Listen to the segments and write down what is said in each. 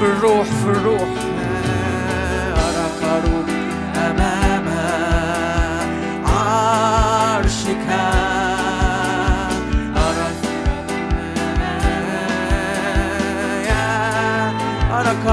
بالروح في الروح. أمام عرشك. أراك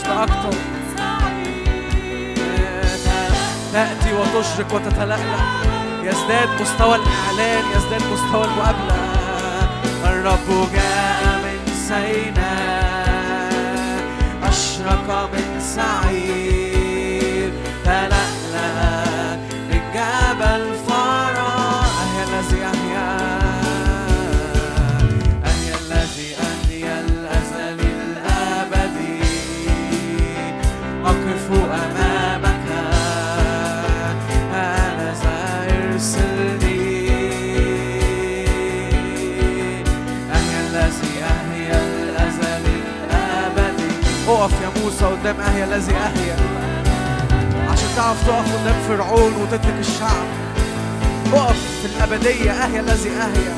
تعطش لأكتر تأتي وتشرق وتتلألأ. يزداد مستوى الإعلان يزداد مستوى المقابلة. الرب جاء من سيناء. أشرق من سعير. قدام أهي الذي أحيا عشان تعرف تقف قدام فرعون وتترك الشعب. اقف في الأبدية أهي الذي أهيا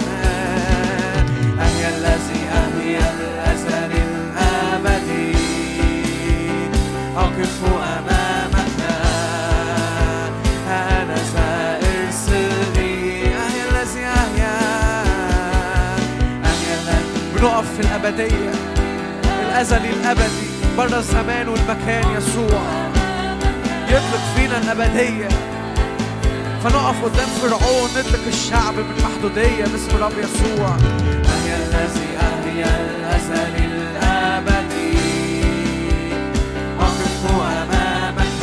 أهي الذي أهيا الأزل الأبدي. أقف أمامك. أنا سأرسلني أهي الذي أهيا أهي الذي بنقف في الأبدية الأزلي الأبدي. بره الزمان والمكان يسوع. يطلق فينا الأبدية. فنقف قدام فرعون نطلق الشعب من محدودية باسم الرب يسوع. أهي الذي أهي الأزل الأبدي. أقف أمامك.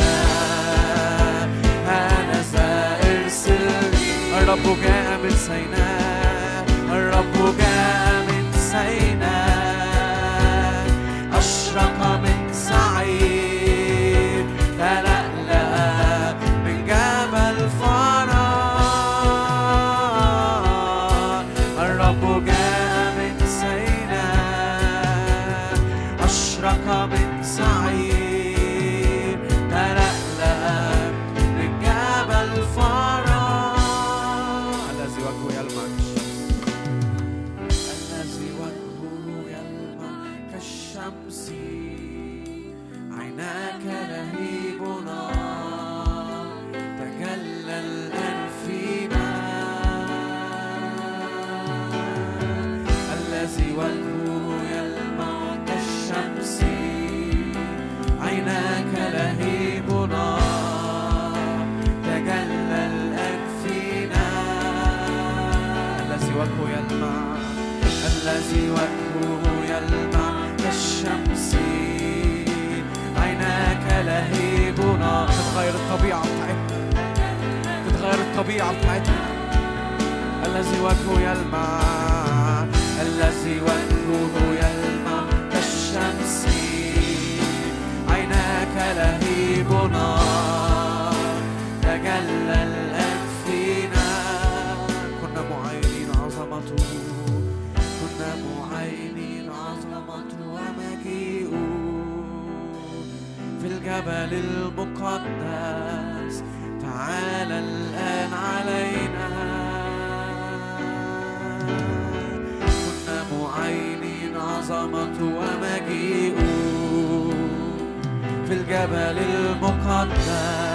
أنا سأرسلني الرب جاء من سيناء. الرب جاء من سيناء. وجهه يلمع الذي وجهه يلمع كالشمس. عيناك لهيب نار تجلى الآن فينا كنا معينين عظمته كنا معينين عظمته ومجيئه في الجبل المقدس تعالى عظمته ومجيئه في الجبل المقدس.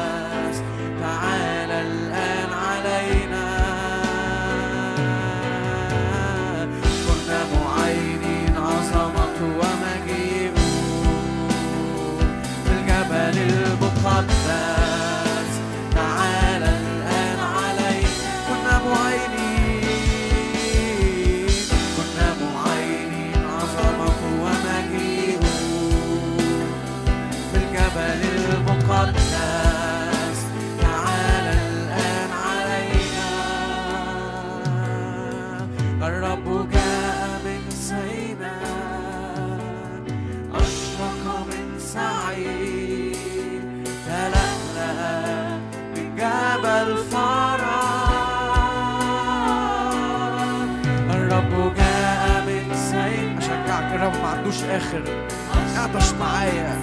عندوش آخر. اعطش معايا.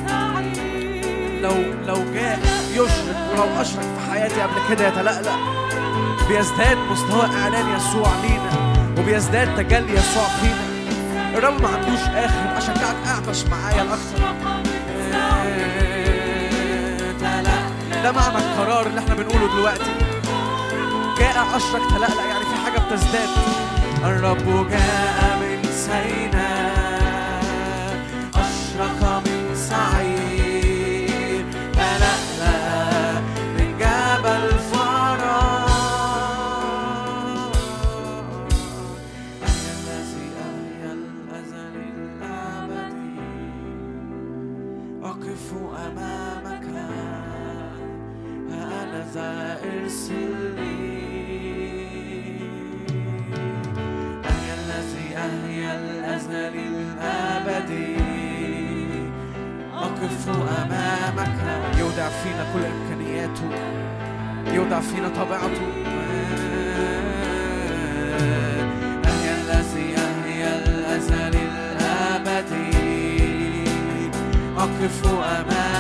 لو لو جاء يشرق ولو أشرق في حياتي قبل كده يتلألأ. بيزداد مستوى إعلان يسوع لينا وبيزداد تجلي يسوع فينا. الرب ما عندوش آخر. أشجعك اعطش معايا الأكثر. ده معنى القرار اللي إحنا بنقوله دلوقتي. جاء أشرق تلألأ يعني في حاجة بتزداد. الرب جاء من سيناء. الأبد. نقف أمامك. يودع فينا كل إمكانياته يودع فينا طبيعته أهي الذي أهي الأزل الأبدي أقف أمامك.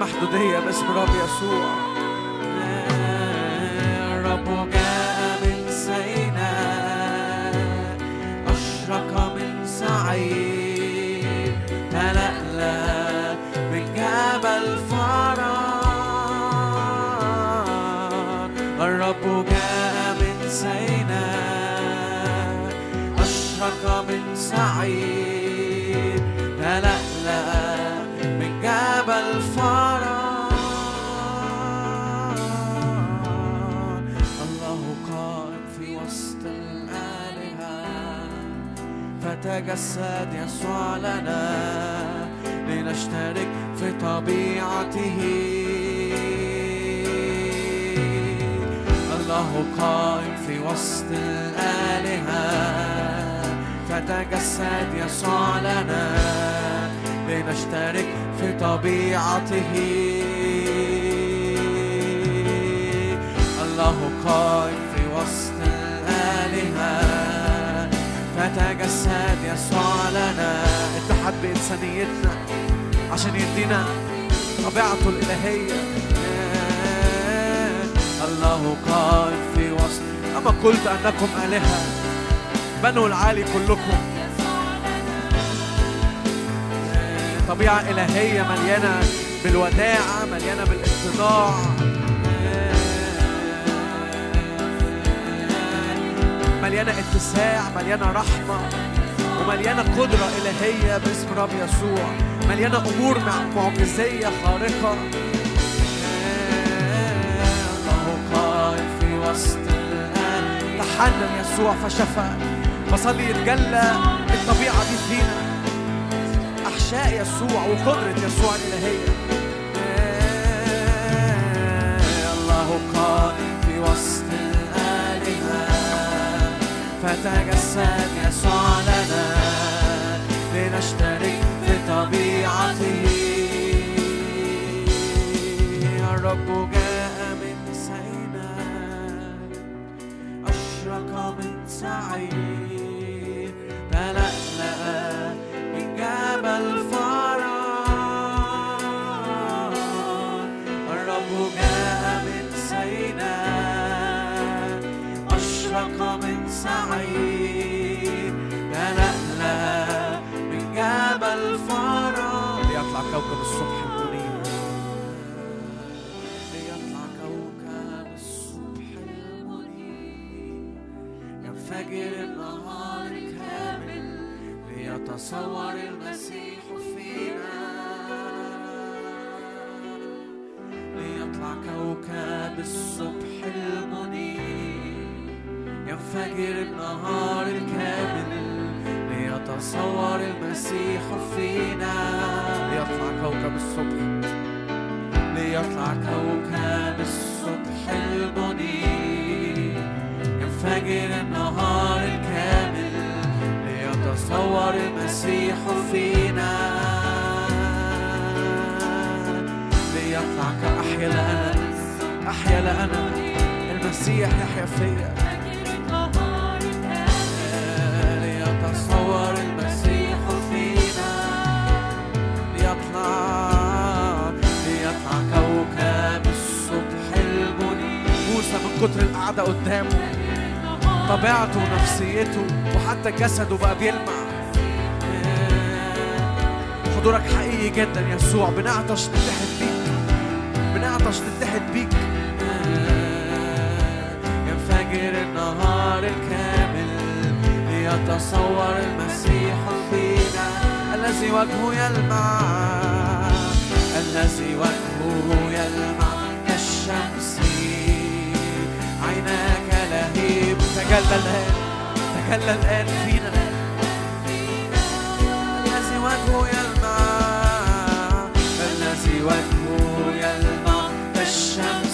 محدودية باسم رب يسوع. الرب جاء من أشرق من تلألأ من جبل الرب جاء من أشرق من سعيد تلألأ من جبل تجسد يسوع لنا لنشترك في طبيعته. الله قائم في وسط الآلهة. فتجسد يسوع لنا لنشترك في طبيعته. الله قائم فتجسد يسوع لنا اتحد بإنسانيتنا عشان يدينا طبيعته الإلهية. الله قائم في وسط أما قلت أنكم آلهة بنو العالي كلكم. طبيعة إلهية مليانة بالوداعة مليانة بالاتضاع مليانة اتساع مليانة رحمة ومليانة قدرة إلهية باسم رب يسوع. مليانة أمور معجزية خارقة. الله قائم في وسط الآن تحنن يسوع فشفى. فصلي يتجلى الطبيعة دي فينا أحشاء يسوع وقدرة يسوع الإلهية. فتجسد يسوع لنا لنشترك في طبيعته الرب جاء من سيناء أشرق من سعير الصبح المنير ينفجر النهار الكامل ليتصور المسيح فينا. ليطلع كوكب الصبح ليطلع كوكب الصبح المنير ينفجر النهار الكامل ليتصور المسيح فينا. ليطلع كأحيا لأنا أحيا لا أنا المسيح يحيا فيا. المسيح فينا. كوكب الصبح البني موسى من كتر القعدة قدامه طبيعته ونفسيته وحتى جسده بقى بيلمع. حضورك حقيقي جدا يسوع. بنعطش نتحد بيك بنعطش نتحد بيك. الكامل ليتصور المسيح فينا. الذي وجهه يلمع الذي وجهه يلمع. كالشمس عيناك لهيب. تجلى الآن تجلى الآن فينا. الذي وجهه يلمع الذي وجهه يلمع. كالشمس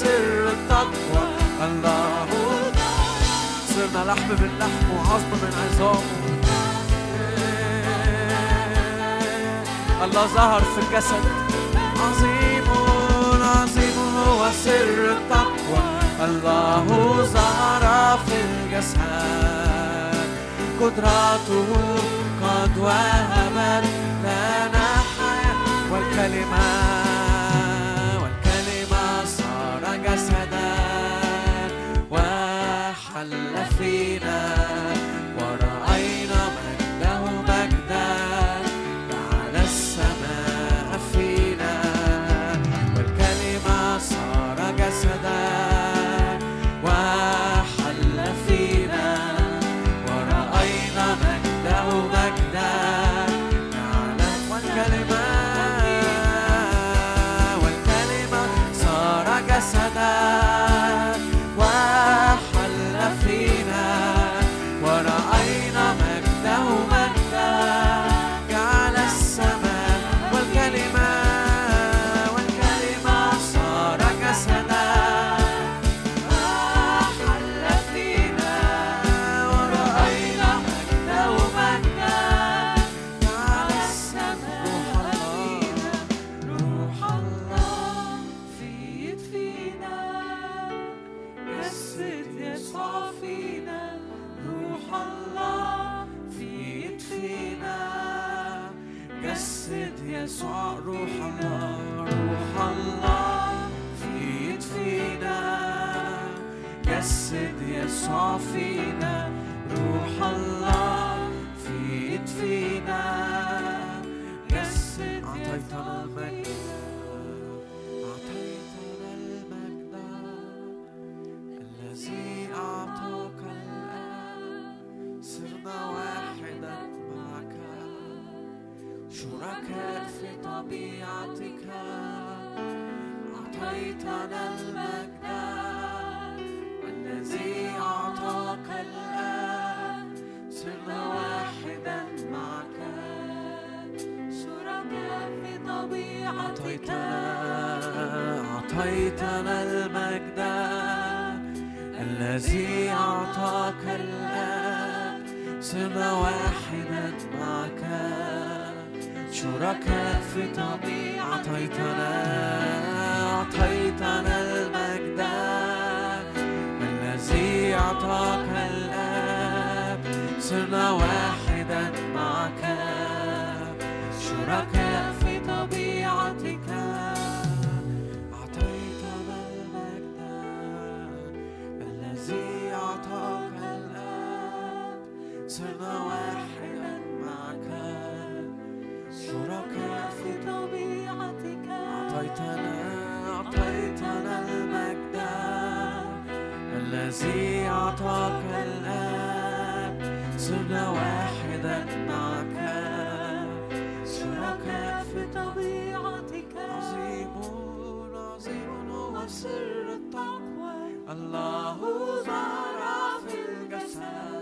سر التقوى. الله. صرنا لحم من لحم وعظم من عظام الله ظهر في الجسد. عظيم عظيم هو سر التقوى. الله ظهر في الجسد. قدراته قد وهبت لنا حياة والكلمات جسدا وحل فينا. صرنا واحدة معك. شركاء في طبيعة أعطيتنا أعطيتنا المجد. الذي أعطاك الآب صرنا واحدا معك. شركاء صرنا واحدا معك. شركاء في طبيعتك أعطيتنا أعطيتنا المجد. الذي أعطاك الآب صرنا واحدا معك. شركاء في طبيعتك. عظيم عظيم هو سر التقوى. الله ظهر في الجسد.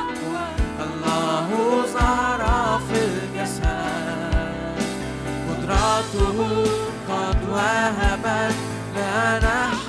قد وهبت لنا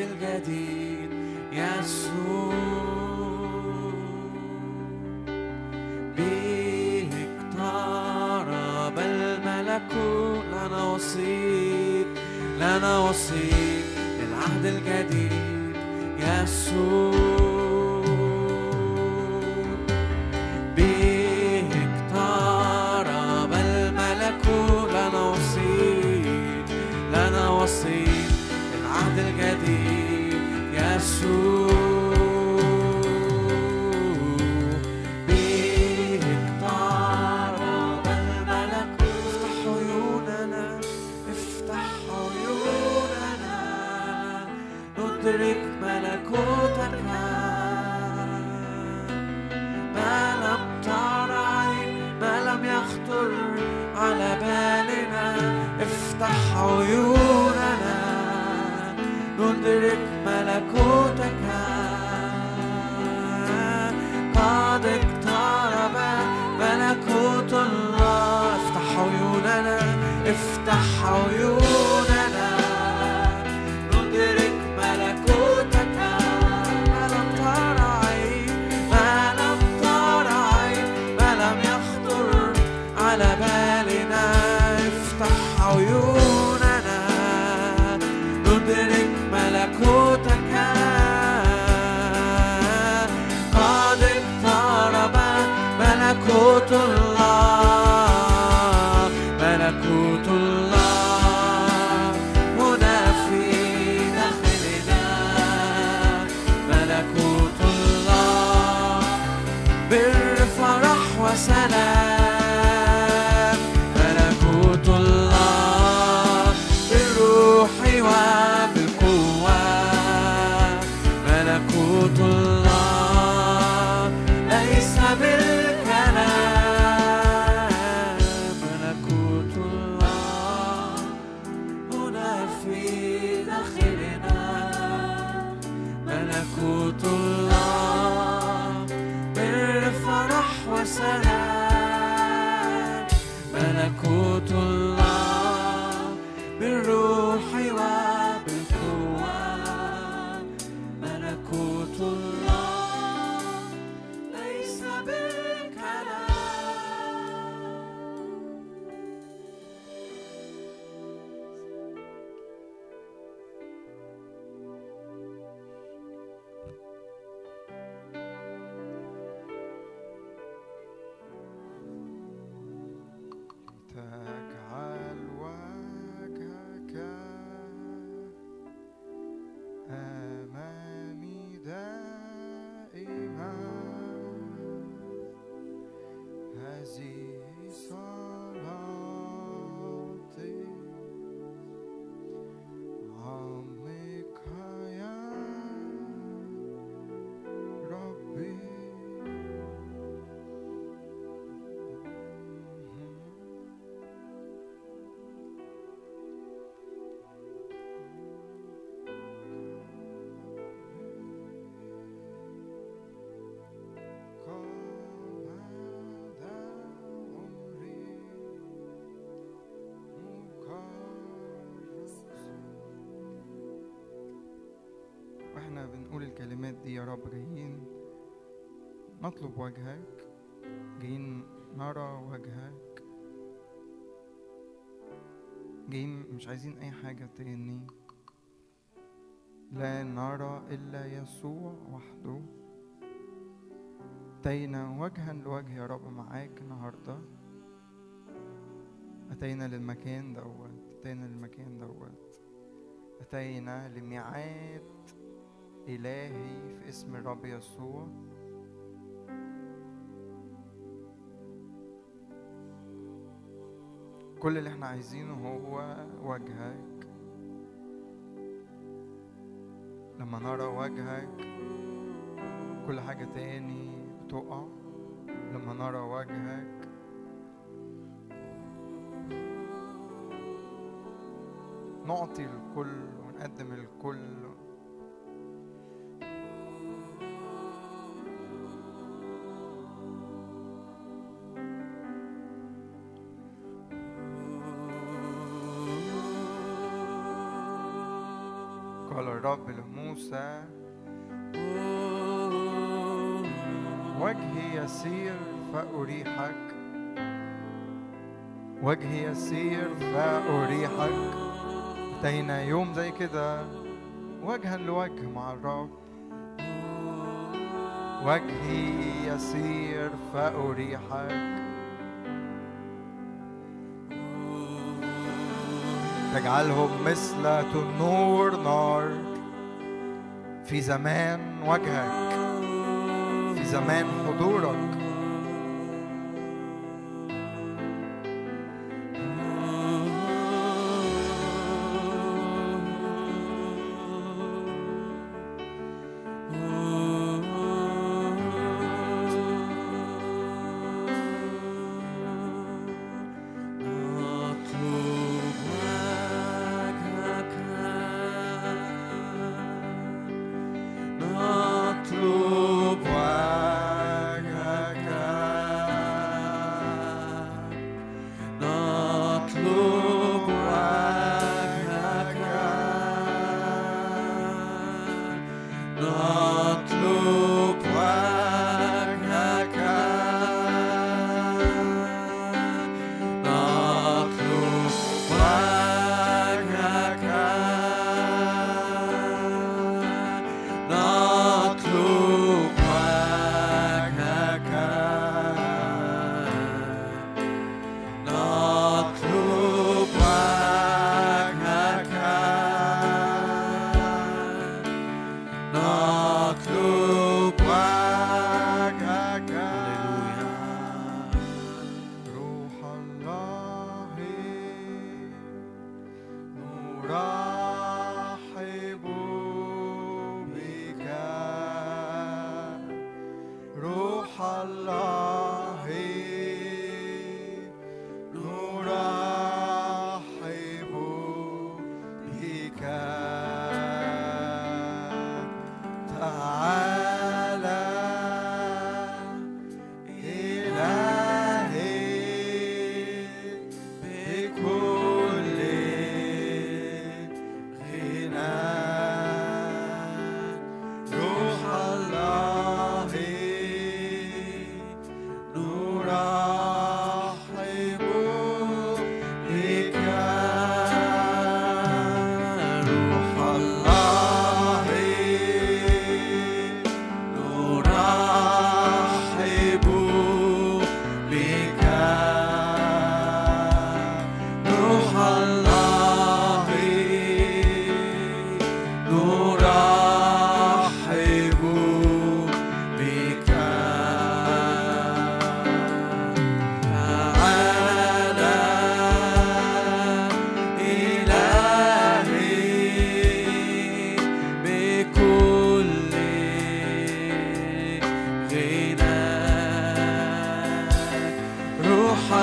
بالجديد يسوع به اقترب الملكوت لنا وصيد لنا وصيد للعهد الجديد يسوع حاجة تاني لا نرى إلا يسوع وحده. أتينا وجها لوجه يا رب معاك النهاردة. أتينا للمكان دوت أتينا للمكان دوت. أتينا لميعاد إلهي في اسم الرب يسوع. كل اللي إحنا عايزينه هو وجهك. لما نرى وجهك كل حاجة تاني بتقع. لما نرى وجهك. نعطي الكل ونقدم الكل. الرب لموسى وجهي يسير فأريحك. وجهي يسير فأريحك. أتينا يوم زي كده. وجها لوجه مع الرب. وجهي يسير فأريحك. تجعلهم مثل تنور نار. في زمان وجهك في زمان حضورك.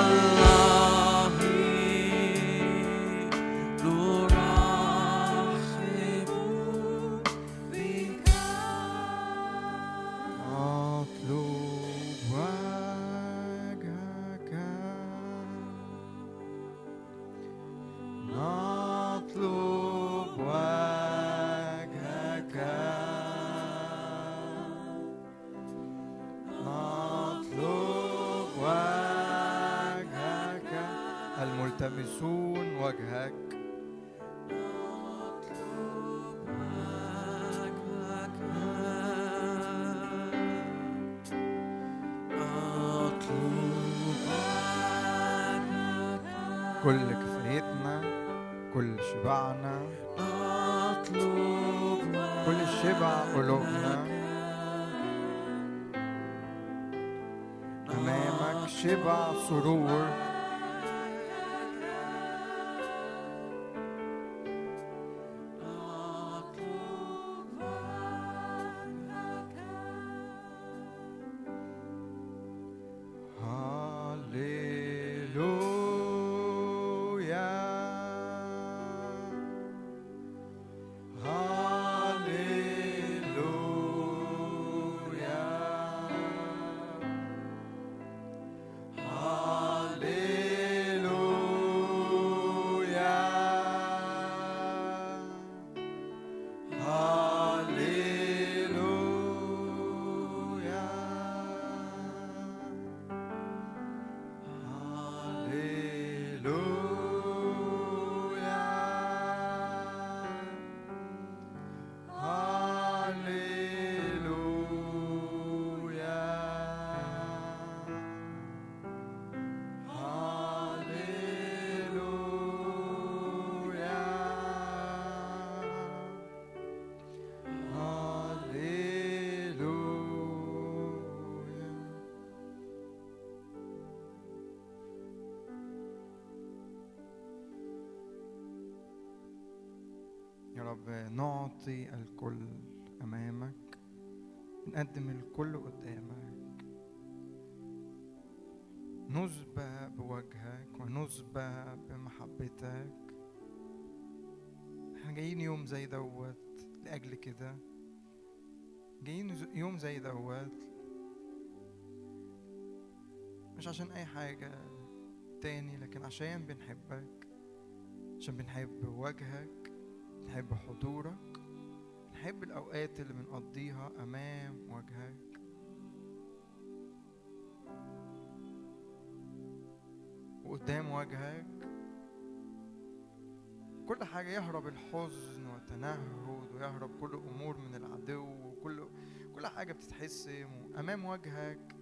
love. 祖宗无二 نعطي الكل أمامك نقدم الكل قدامك. نسبى بوجهك ونسبى بمحبتك. إحنا جايين يوم زي دوت لأجل كده. جايين يوم زي دوت. مش عشان أي حاجة تاني لكن عشان بنحبك عشان بنحب وجهك. بنحب حضورك؟ بنحب الأوقات اللي بنقضيها أمام وجهك؟ وقدام وجهك؟ كل حاجة يهرب الحزن والتنهد ويهرب كل أمور من العدو وكل كل حاجة بتتحسم أمام وجهك.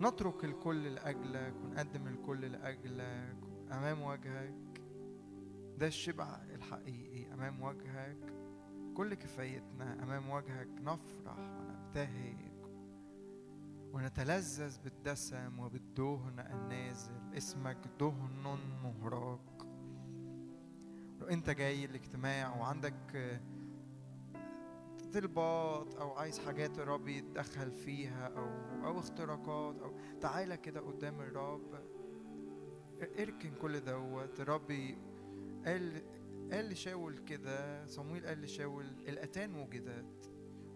نترك الكل لأجلك ونقدم الكل لأجلك أمام وجهك. ده الشبع الحقيقي أمام وجهك. كل كفايتنا أمام وجهك نفرح ونبتهج ونتلذذ بالدسم وبالدهن النازل. اسمك دهن مهراق لو انت جاي الاجتماع وعندك طلبات أو عايز حاجات الرب يتدخل فيها أو أو اختراقات أو تعالى كده قدام الرب. اركن كل دوت. الرب قال قال لشاول كده صمويل قال لشاول الأتان وجدت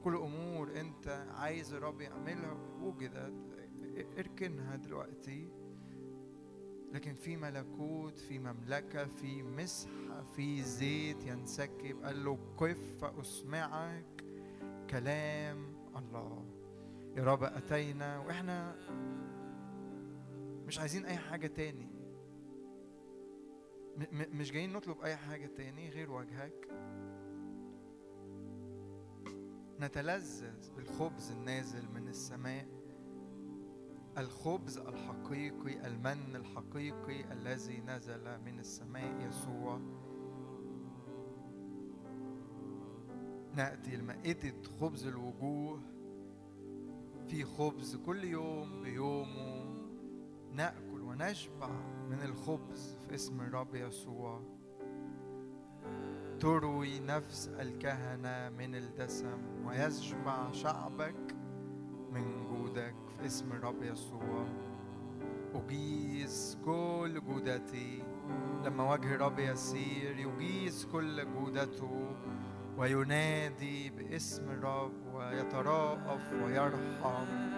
كل أمور أنت عايز الرب يعملها وجدت اركنها دلوقتي. لكن في ملكوت في مملكة في مسحة في زيت ينسكب. قال له قف فأسمعك كلام الله. يا رب أتينا وإحنا مش عايزين أي حاجة تاني. مش جايين نطلب أي حاجة تاني غير وجهك نتلذذ بالخبز النازل من السماء الخبز الحقيقي المن الحقيقي الذي نزل من السماء يسوع. نأتي لمائدة خبز الوجوه. في خبز كل يوم بيومه نأكل ونشبع من الخبز في اسم الرب يسوع. تروي نفس الكهنة من الدسم ويشبع شعبك من جودك في اسم الرب يسوع. أجيز كل جودتي لما وجه الرب يسير يجيز كل جودته وينادي باسم الرب ويتراءف ويرحم.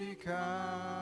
عرشك كي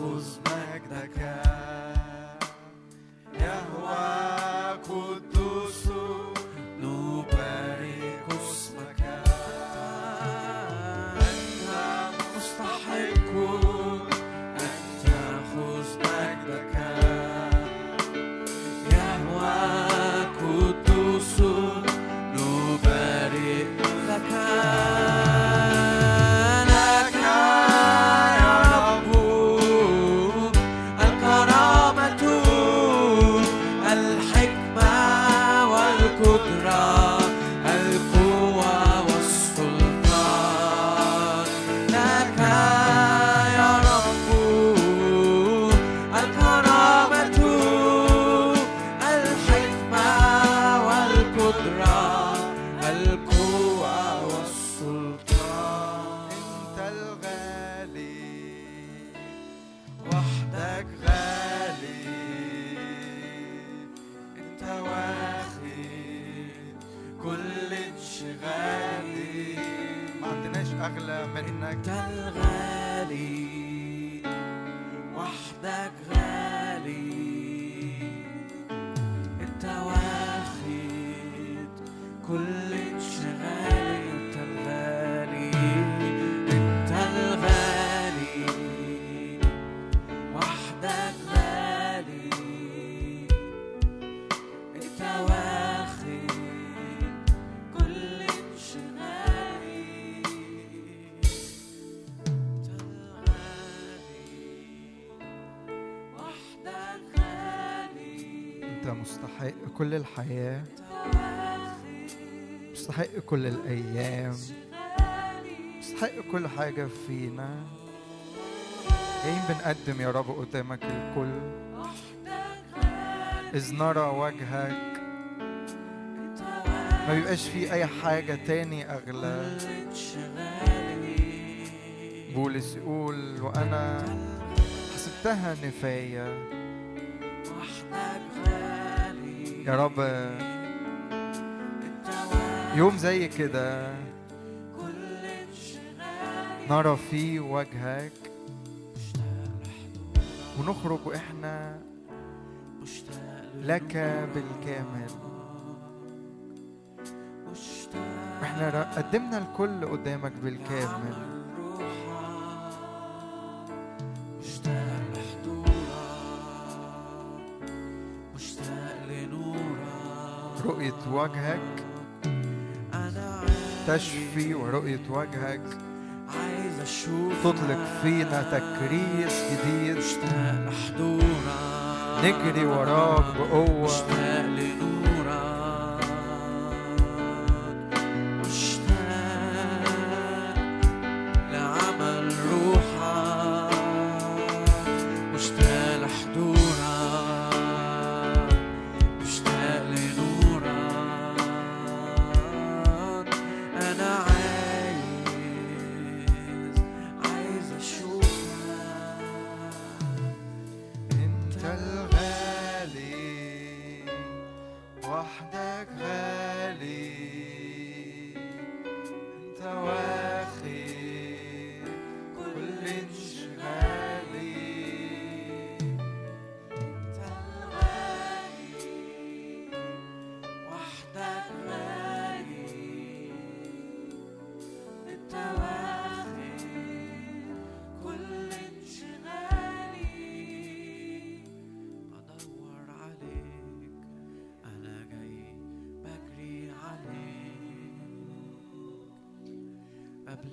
Was. كل الحياة. مستحق كل الأيام. مستحق كل حاجة فينا. جايين بنقدم يا رب قدامك الكل. إذ نرى وجهك. ما بيبقاش في أي حاجة تاني أغلى. بولس يقول وأنا حسبتها نفاية. يا رب. يوم زي كده نرى فيه وجهك ونخرج وإحنا لك بالكامل. إحنا قدمنا الكل قدامك بالكامل. رؤية وجهك. تشفي ورؤية وجهك. عايز أشوف تطلق فينا تكريس جديد. نجري وراك بقوة.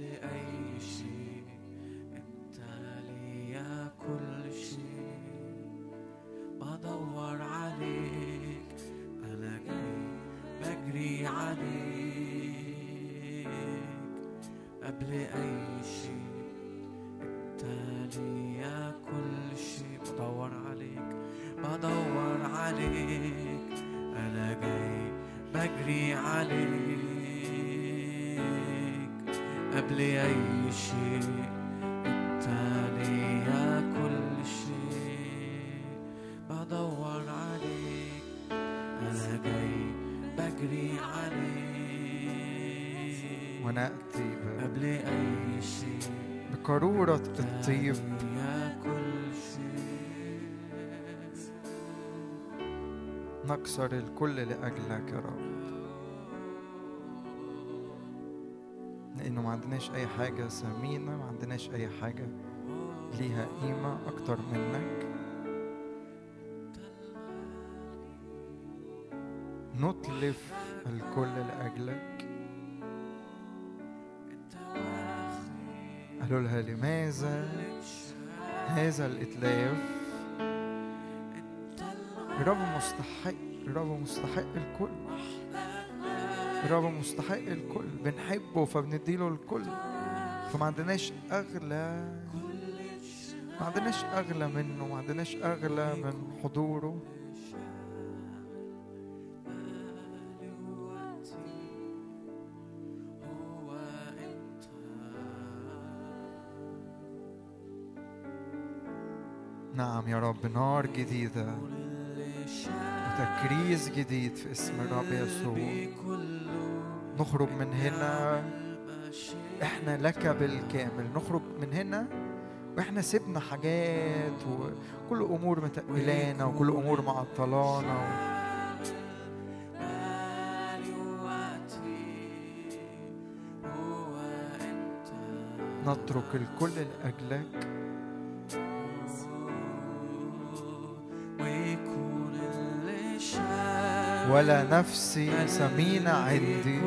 اي شيء. أنت ليا كل شيء. بدور عليك. جاي بجري عليك؟ قبل أي شيء. أنت ليا كل شيء. بدور عليك. بدور عليك. أنا جاي بجري عليك؟ شيء كل شيء. بدور عليك أنا جاي بجري عليك. قبل أي شيء بقارورة الطيب. نكسر الكل لأجلك يا رب. عندناش أي حاجة ثمينة ما عندناش أي حاجة ليها قيمة أكتر منك. نتلف الكل لأجلك. قالوا لها لماذا هذا الإتلاف؟ الرب مستحق الرب مستحق الكل. الرب مستحق الكل بنحبه فبنديله الكل. فما عندناش أغلى ما عندناش أغلى منه ما عندناش أغلى من حضوره. نعم يا رب نار جديدة. وتكريس جديد في اسم الرب يسوع نخرج من هنا إحنا لك بالكامل. نخرج من هنا وإحنا سيبنا حاجات وكل أمور متقلانا وكل أمور معطلانا و... نترك الكل لأجلك. ولا نفسي ثمينة عندي.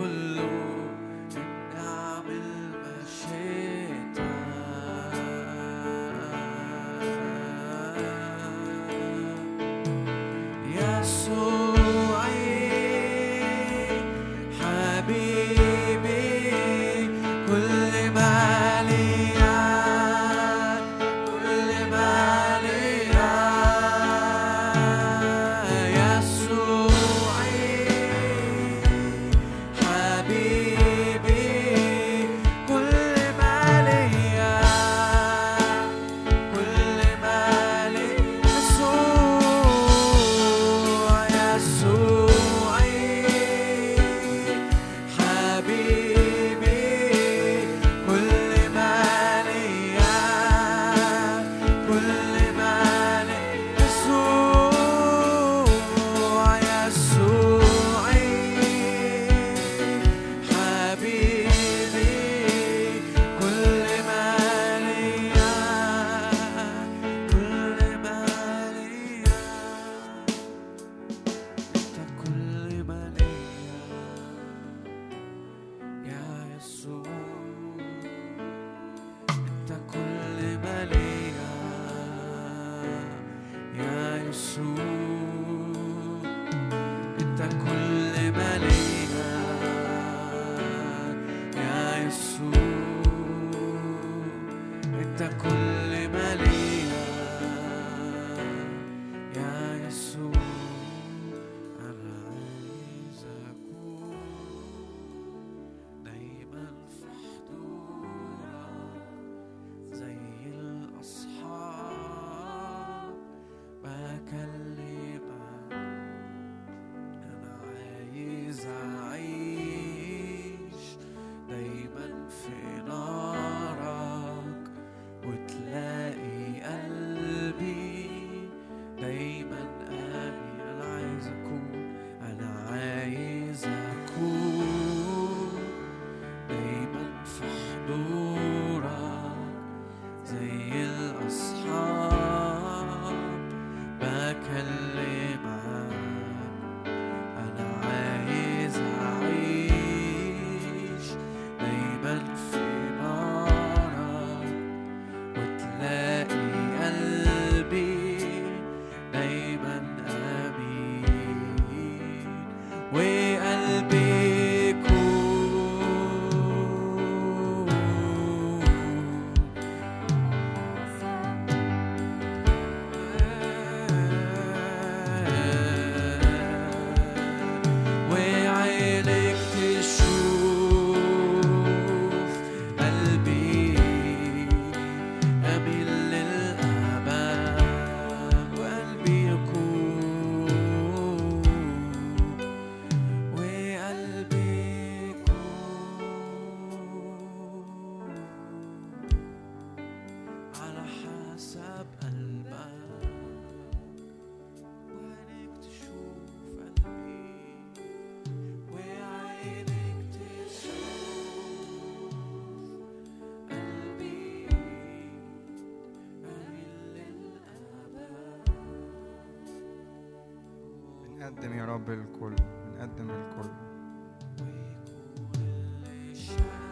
رب الكل بنقدم الكل.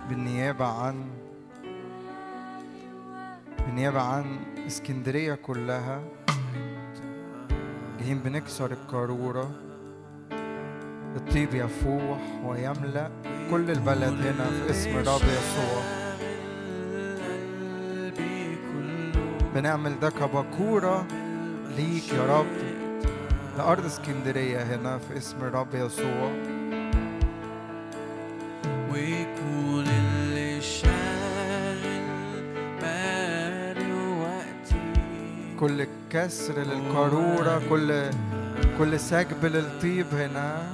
بالنيابة عن بالنيابة عن اسكندرية كلها جايين بنكسر القارورة الطيب يفوح ويملأ كل البلد هنا في اسم الرب يسوع. بنعمل ده كبكورة ليك يا رب. لأرض اسكندرية هنا في اسم الرب يسوع ويكون اللي شاغل بالي وقتي كل كسر للقارورة كل كل سكب للطيب هنا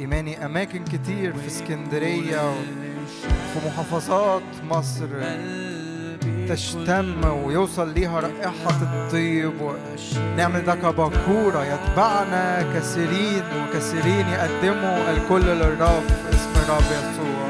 إيماني أماكن كتير في اسكندرية وفي محافظات مصر تشتم ويوصل ليها رائحة الطيب. ونعمل ده كبكورة يتبعنا كثيرين وكثيرين يقدموا الكل للرب. اسم الرب يسوع.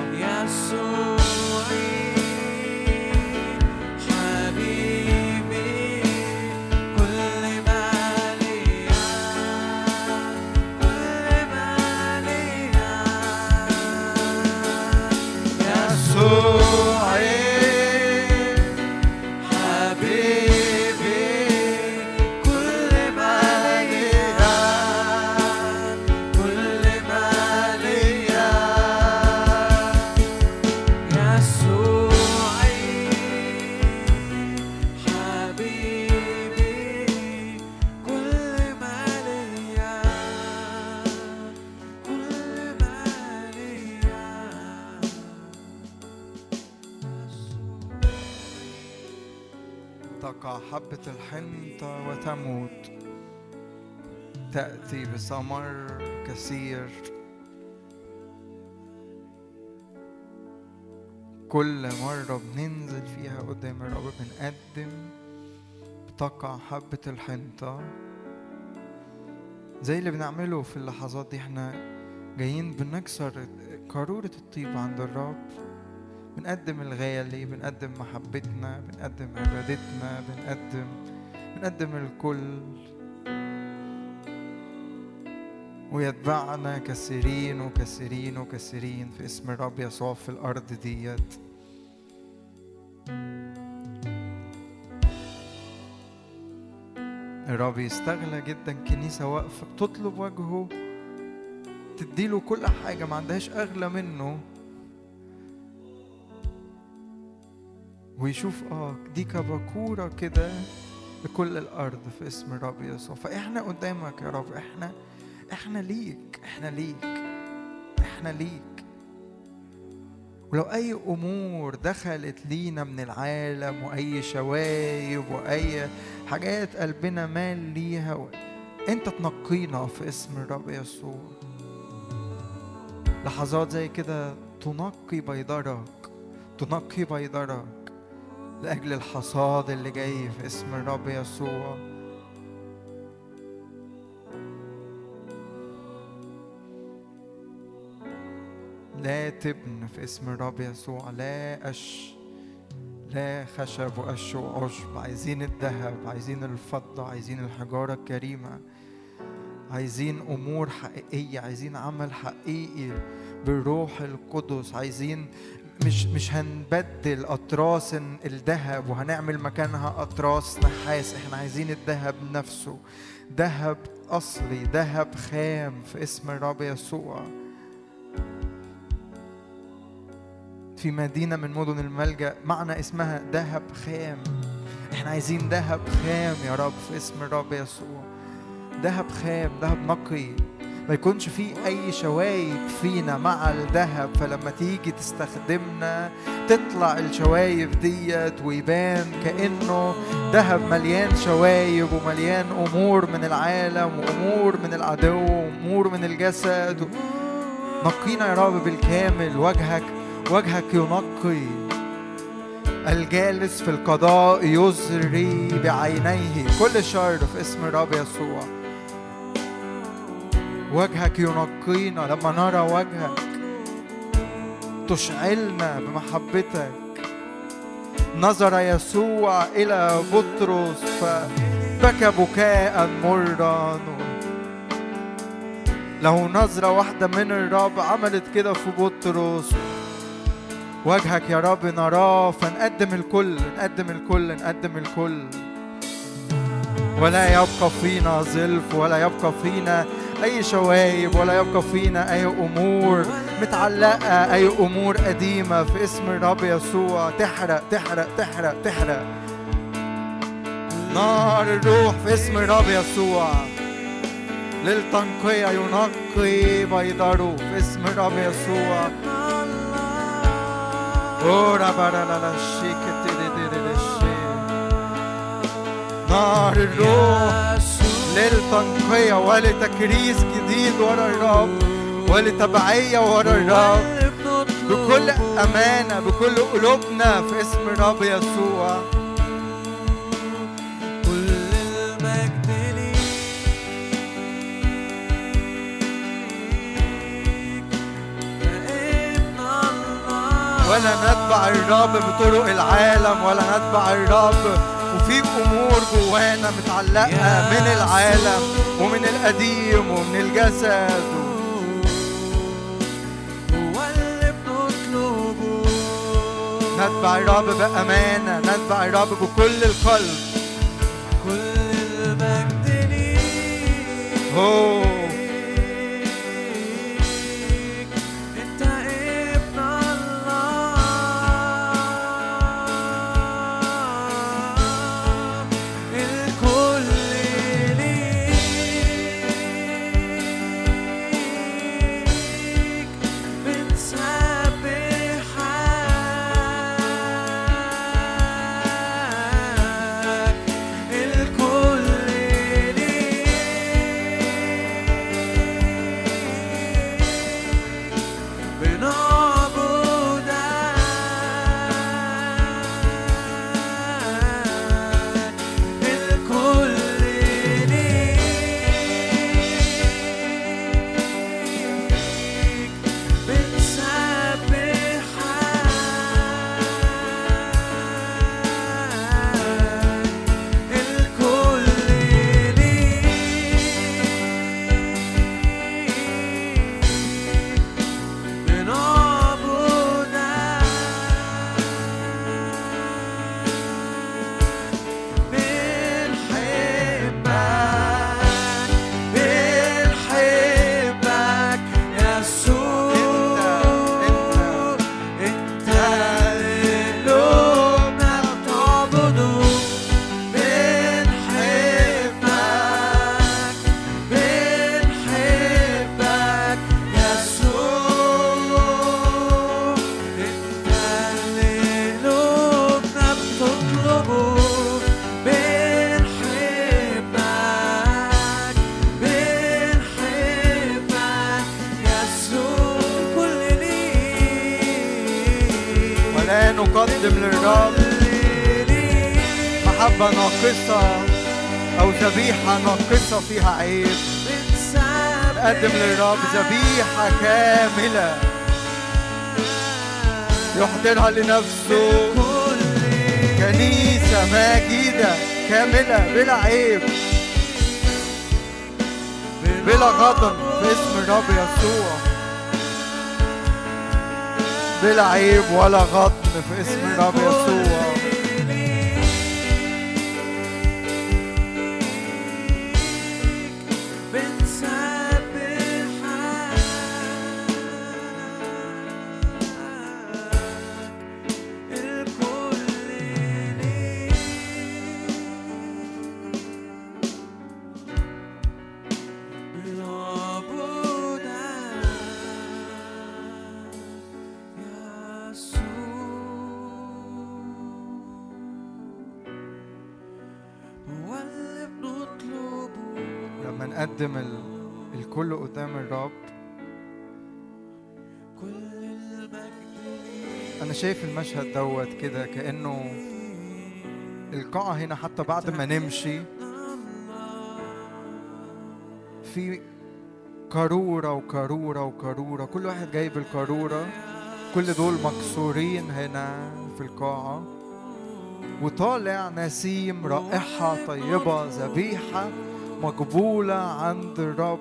تأتي بثمر كثير. كل مرة بننزل فيها قدام الرب بنقدم بتقع حبة الحنطة. زي اللي بنعمله في اللحظات دي إحنا جايين بنكسر قارورة الطيب عند الرب. بنقدم الغالي بنقدم محبتنا بنقدم عبادتنا بنقدم بنقدم الكل. ويتبعنا كثيرين وكثيرين وكثيرين في اسم الرب يسوع في الأرض ديت. الرب يستغلى جدا كنيسة واقفة بتطلب وجهه تديله كل حاجة ما عندهاش أغلى منه. ويشوف آه دي كبكورة كده لكل الأرض في اسم الرب يسوع. فإحنا قدامك يا رب إحنا إحنا ليك إحنا ليك إحنا ليك. ولو أي أمور دخلت لينا من العالم وأي شوايب وأي حاجات قلبنا مال ليها و... أنت تنقينا في اسم الرب يسوع. لحظات زي كده تنقي بيضرك تنقي بيضرك لأجل الحصاد اللي جاي في اسم الرب يسوع. لا تبن في اسم الرب يسوع لا قش لا خشب وقش وعشب. عايزين الذهب عايزين الفضة عايزين الحجارة الكريمة عايزين أمور حقيقية عايزين عمل حقيقي بالروح القدس. عايزين مش مش هنبدل أطراس الذهب وهنعمل مكانها أطراس نحاس. إحنا عايزين الذهب نفسه. ذهب أصلي ذهب خام في اسم الرب يسوع. في مدينة من مدن الملجأ معنى اسمها ذهب خام. إحنا عايزين ذهب خام يا رب في اسم الرب يسوع. ذهب خام ذهب نقي. ما يكونش فيه أي شوايب فينا مع الذهب فلما تيجي تستخدمنا تطلع الشوايب ديت ويبان كأنه ذهب مليان شوايب ومليان أمور من العالم وأمور من العدو وأمور من الجسد. نقينا يا رب بالكامل وجهك. وجهك ينقي. الجالس في القضاء يزري بعينيه. كل شر في اسم الرب يسوع. وجهك ينقينا. لما نرى وجهك تشعلنا بمحبتك. نظر يسوع إلى بطرس بكى بكاء مرا له نظرة واحدة من الرب عملت كده في بطرس. وجهك يا رب نراه فنقدم الكل نقدم الكل نقدم الكل. ولا يبقى فينا زلف ولا يبقى فينا أي شوايب ولا يبقى فينا أي أمور متعلقة أي أمور قديمة في اسم الرب يسوع. تحرق تحرق تحرق تحرق. نار الروح في اسم الرب يسوع. للتنقية ينقي بيضره في اسم الرب يسوع. أورا برا لا لا شيك تيري تيري للشي. نار الروح للتنقية ولتكريس جديد ورا الرب ولتبعية ورا الرب بكل أمانة بكل قلوبنا في اسم الرب يسوع ولا نتبع الرب بطرق العالم ولا نتبع الرب. وفي أمور جوانا متعلقة من العالم ومن القديم ومن الجسد. نتبع الرب بأمانة نتبع الرب بكل القلب. كل المجد ليك لنفسه كنيسة مجيدة كاملة بلا عيب. بلا غضب في اسم الرب يسوع. بلا عيب ولا غضب في اسم الرب يسوع. شايف المشهد دوت كده كأنه القاعة هنا حتى بعد ما نمشي في قارورة وقارورة وقارورة كل واحد جايب القارورة كل دول مكسورين هنا في القاعة. وطالع نسيم رائحة طيبة ذبيحة مقبولة عند الرب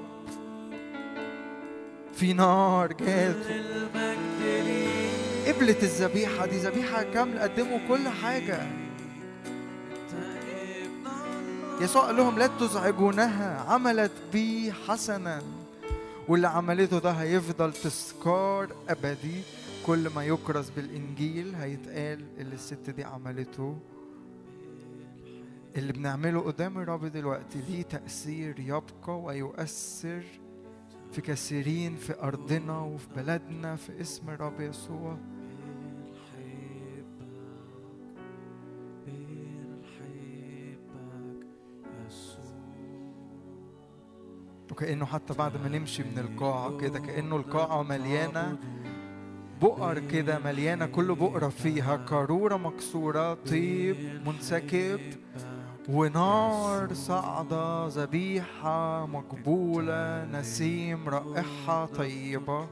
في نار جات. قبلت الذبيحة دي ذبيحة كاملة قدموا كل حاجة. يسوع قال لهم لا تزعجونها عملت بي حسنا. واللي عملته ده هيفضل تذكار أبدي. كل ما يكرز بالإنجيل هيتقال اللي الست دي عملته. اللي بنعمله قدام الرب دلوقتي ليه تأثير يبقى ويؤثر في كثيرين في أرضنا وفي بلدنا في اسم الرب يسوع. وكأنه حتى بعد ما نمشي من القاعة كده كأنه القاعة مليانة بؤر كده مليانة كل بؤرة فيها قارورة مكسورة طيب منسكب. ونار صاعدة ذبيحة مقبولة نسيم رائحة طيبة.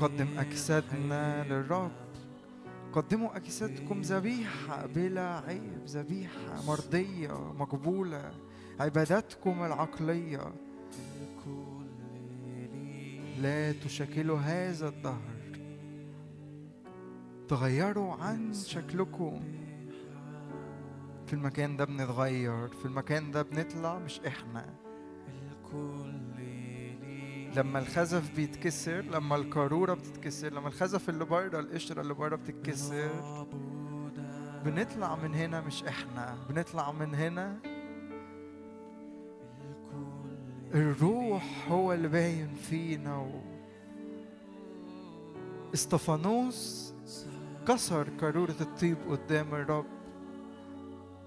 قدم أجسادنا للرب. قدموا أجسادكم ذبيحة بلا عيب ذبيحة مرضية مقبولة. عباداتكم العقلية. لا تشكلوا هذا الدهر. تغيروا عن شكلكم. في المكان ده بنتغير في المكان ده بنطلع مش إحنا. لما الخزف بيتكسر لما القارورة بتتكسر لما الخزف اللي بره القشرة اللي بره بتتكسر بنطلع من هنا مش إحنا بنطلع من هنا الروح هو اللي باين فينا و... إستفانوس كسر قارورة الطيب قدام الرب.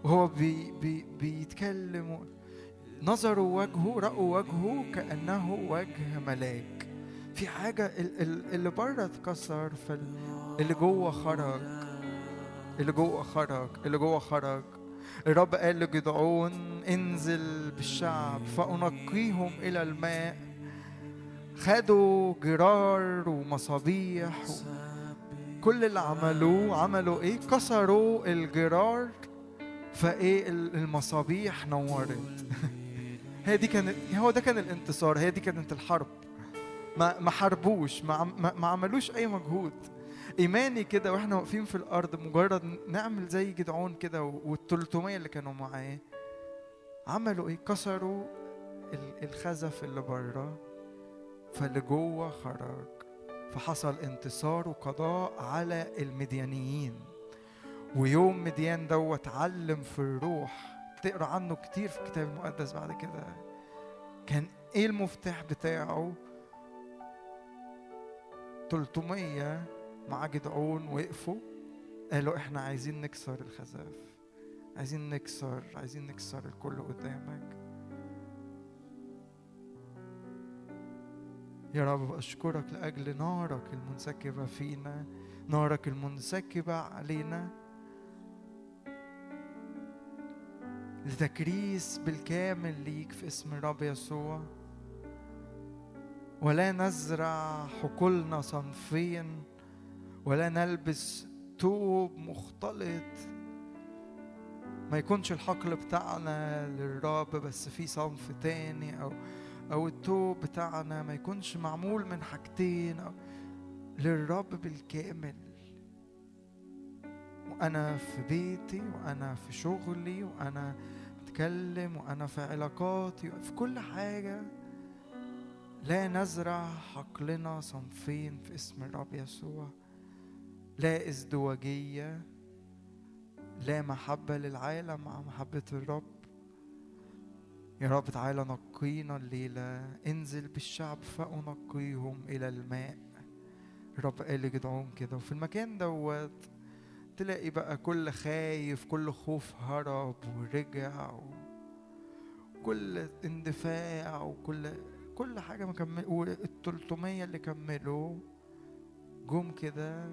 وهو بي بي بيتكلم نظروا وجهه رأوا وجهه كأنه وجه ملاك. في حاجة ال- ال- اللي بره اتكسر فاللي جوه خرج. اللي جوه خرج اللي جوه خرج. الرب قال لجدعون انزل بالشعب. فأنقيهم إلى الماء. خدوا جرار ومصابيح. كل اللي عملوه عملوا إيه؟ كسروا الجرار. فإيه ال- المصابيح نورت. هي دي كانت هو ده كان الانتصار هي دي كانت الحرب. ما ما حاربوش ما, ما, عملوش أي مجهود. إيماني كده وإحنا واقفين في الأرض مجرد نعمل زي جدعون كده وال300 اللي كانوا معاه عملوا إيه؟ كسروا ال- الخزف اللي بره فاللي جوه خرج. فحصل انتصار وقضاء على المديانيين. ويوم مديان دوت علم في الروح. تقرأ عنه كتير في الكتاب المقدس بعد كده. كان إيه المفتاح بتاعه؟ 300 مع جدعون وقفوا. قالوا إحنا عايزين نكسر الخزاف. عايزين نكسر عايزين نكسر الكل قدامك. يا رب أشكرك لأجل نارك المنسكبة فينا نارك المنسكبة علينا. لتكريس بالكامل ليك في اسم الرب يسوع. ولا نزرع حقولنا صنفين ولا نلبس توب مختلط. ما يكونش الحقل بتاعنا للرب بس في صنف تاني أو أو التوب بتاعنا ما يكونش معمول من حاجتين أو للرب بالكامل. وأنا في بيتي وأنا في شغلي وأنا بتكلم وأنا في علاقاتي في كل حاجة لا نزرع حقلنا صنفين في اسم الرب يسوع لا ازدواجية لا محبة للعالم مع محبة الرب. يا رب تعالى نقينا الليلة انزل بالشعب فأنقيهم إلى الماء. الرب قال لجدعون كده وفي المكان دوت تلاقي بقى كل خايف كل خوف هرب ورجع وكل اندفاع وكل كل حاجة مكمل والتلتمية اللي كملوا جم كده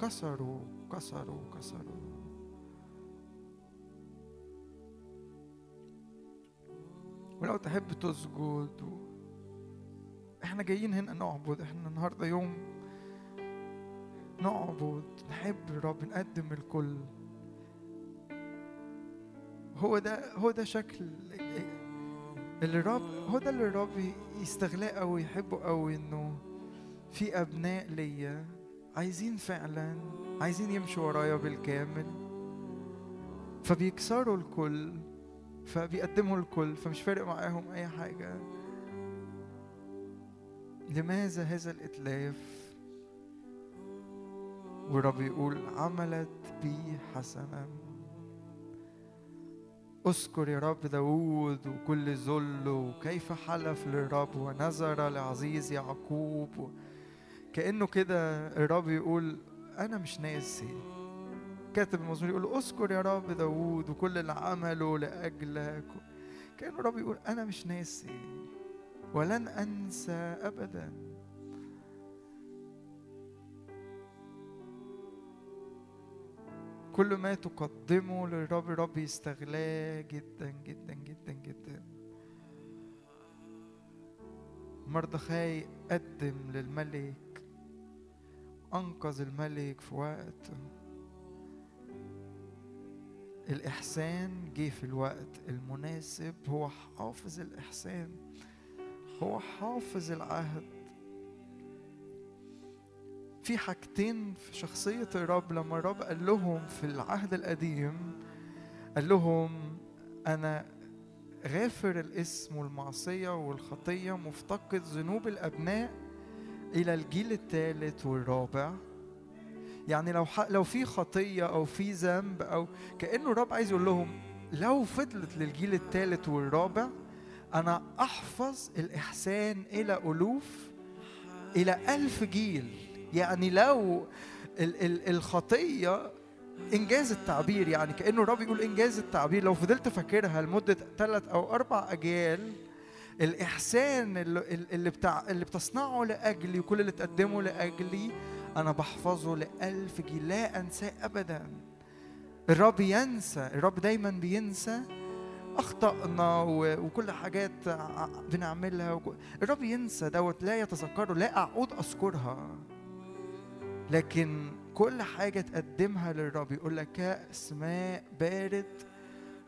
كسروا كسروا كسروا. ولو تحب تسجد و... إحنا جايين هنا نعبد إحنا النهارده يوم نعبد نحب الرب نقدم الكل. هو ده هو ده شكل اللي الرب هو ده اللي الرب يستغلاه قوي يحبه قوي إنه في أبناء ليا عايزين فعلا عايزين يمشوا ورايا بالكامل. فبيكسروا الكل فبيقدموا الكل فمش فارق معاهم أي حاجة. لماذا هذا الإتلاف؟ والرب يقول عملت بي حسنا. اذكر يا رب داود وكل ذل وكيف حلف للرب ونظر لعزيز يعقوب. كأنه كده الرب يقول أنا مش ناسي. كاتب المزمور يقول اذكر يا رب داود وكل اللي عمله لأجلك. كأنه الرب يقول أنا مش ناسي ولن أنسى أبدا. كل ما تقدمه للرب الرب يستغلاه جدا جدا جدا جدا. مردخاي قدم للملك أنقذ الملك في وقت. الإحسان جه في الوقت المناسب هو حافظ الإحسان هو حافظ العهد. في حاجتين في شخصية الرب لما الرب قال لهم في العهد القديم قال لهم أنا غافر الاسم والمعصية والخطية مفتقد ذنوب الأبناء إلى الجيل الثالث والرابع يعني لو. لو في خطية أو في ذنب أو كأنه الرب عايز يقول لهم لو فضلت للجيل الثالث والرابع أنا أحفظ الإحسان إلى ألوف إلى ألف جيل يعني لو ال ال الخطية إنجاز التعبير يعني كأنه الرب يقول إنجاز التعبير. لو فضلت فاكرها لمدة ثلاث أو أربع أجيال الإحسان اللي, بتاع اللي بتصنعه لأجلي وكل اللي تقدمه لأجلي أنا بحفظه لألف جيل. لا أنساه أبدا. الرب ينسى الرب دايما بينسى أخطأنا وكل حاجات بنعملها. الرب ينسى دوت لا يتذكره لا أعود أذكرها. لكن كل حاجة تقدمها للرب يقول لك كأس ماء بارد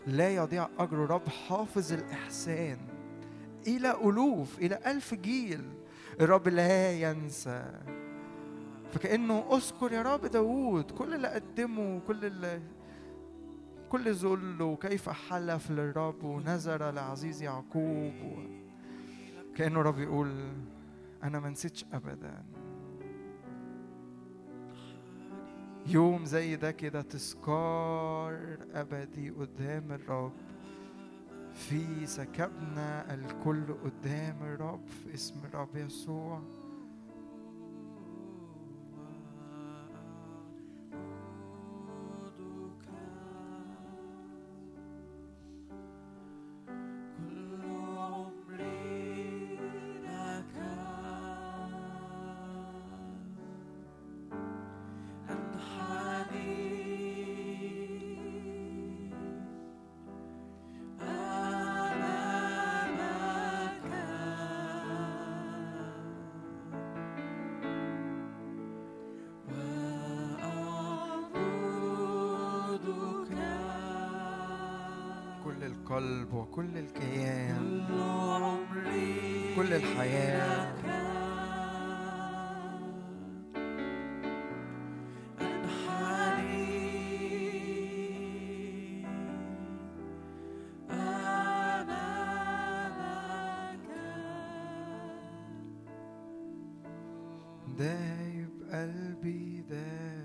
لا يضيع أجر الرب حافظ الإحسان إلى ألوف إلى ألف جيل الرب لا ينسى. فكأنه أذكر يا رب داوود كل اللي قدمه وكل اللي كل ذل وكيف حلف للرب ونذر لعزيز يعقوب. كأنه رب يقول أنا ما نسيتش أبدا. يوم زي ده كده تذكار أبدي قدام الرب. في سكبنا الكل قدام الرب في اسم الرب يسوع. القلب وكل الكيان. كل الحياة. دايب قلبي دايب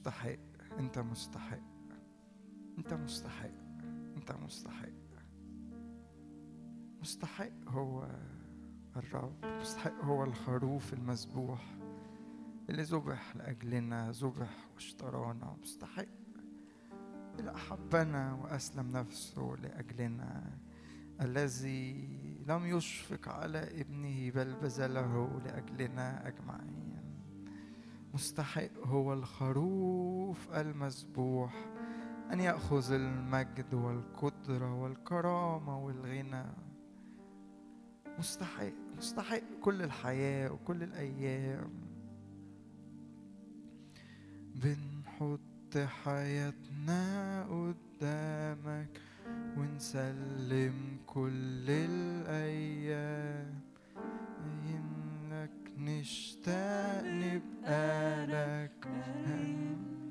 مستحق. انت مستحق. انت مستحق. انت مستحق. مستحق هو الرب. مستحق هو الخروف المذبوح اللي ذبح لأجلنا ذبح واشترانا. مستحق. اللي أحبنا وأسلم نفسه لأجلنا. الذي لم يشفق على ابنه بل بذله لأجلنا أجمعين. مستحق هو الخروف المذبوح. أن يأخذ المجد والقدرة والكرامة والغنى. مستحق مستحق كل الحياة وكل الأيام. بنحط حياتنا قدامك ونسلم كل الأيام. نشتاق نبقى لك.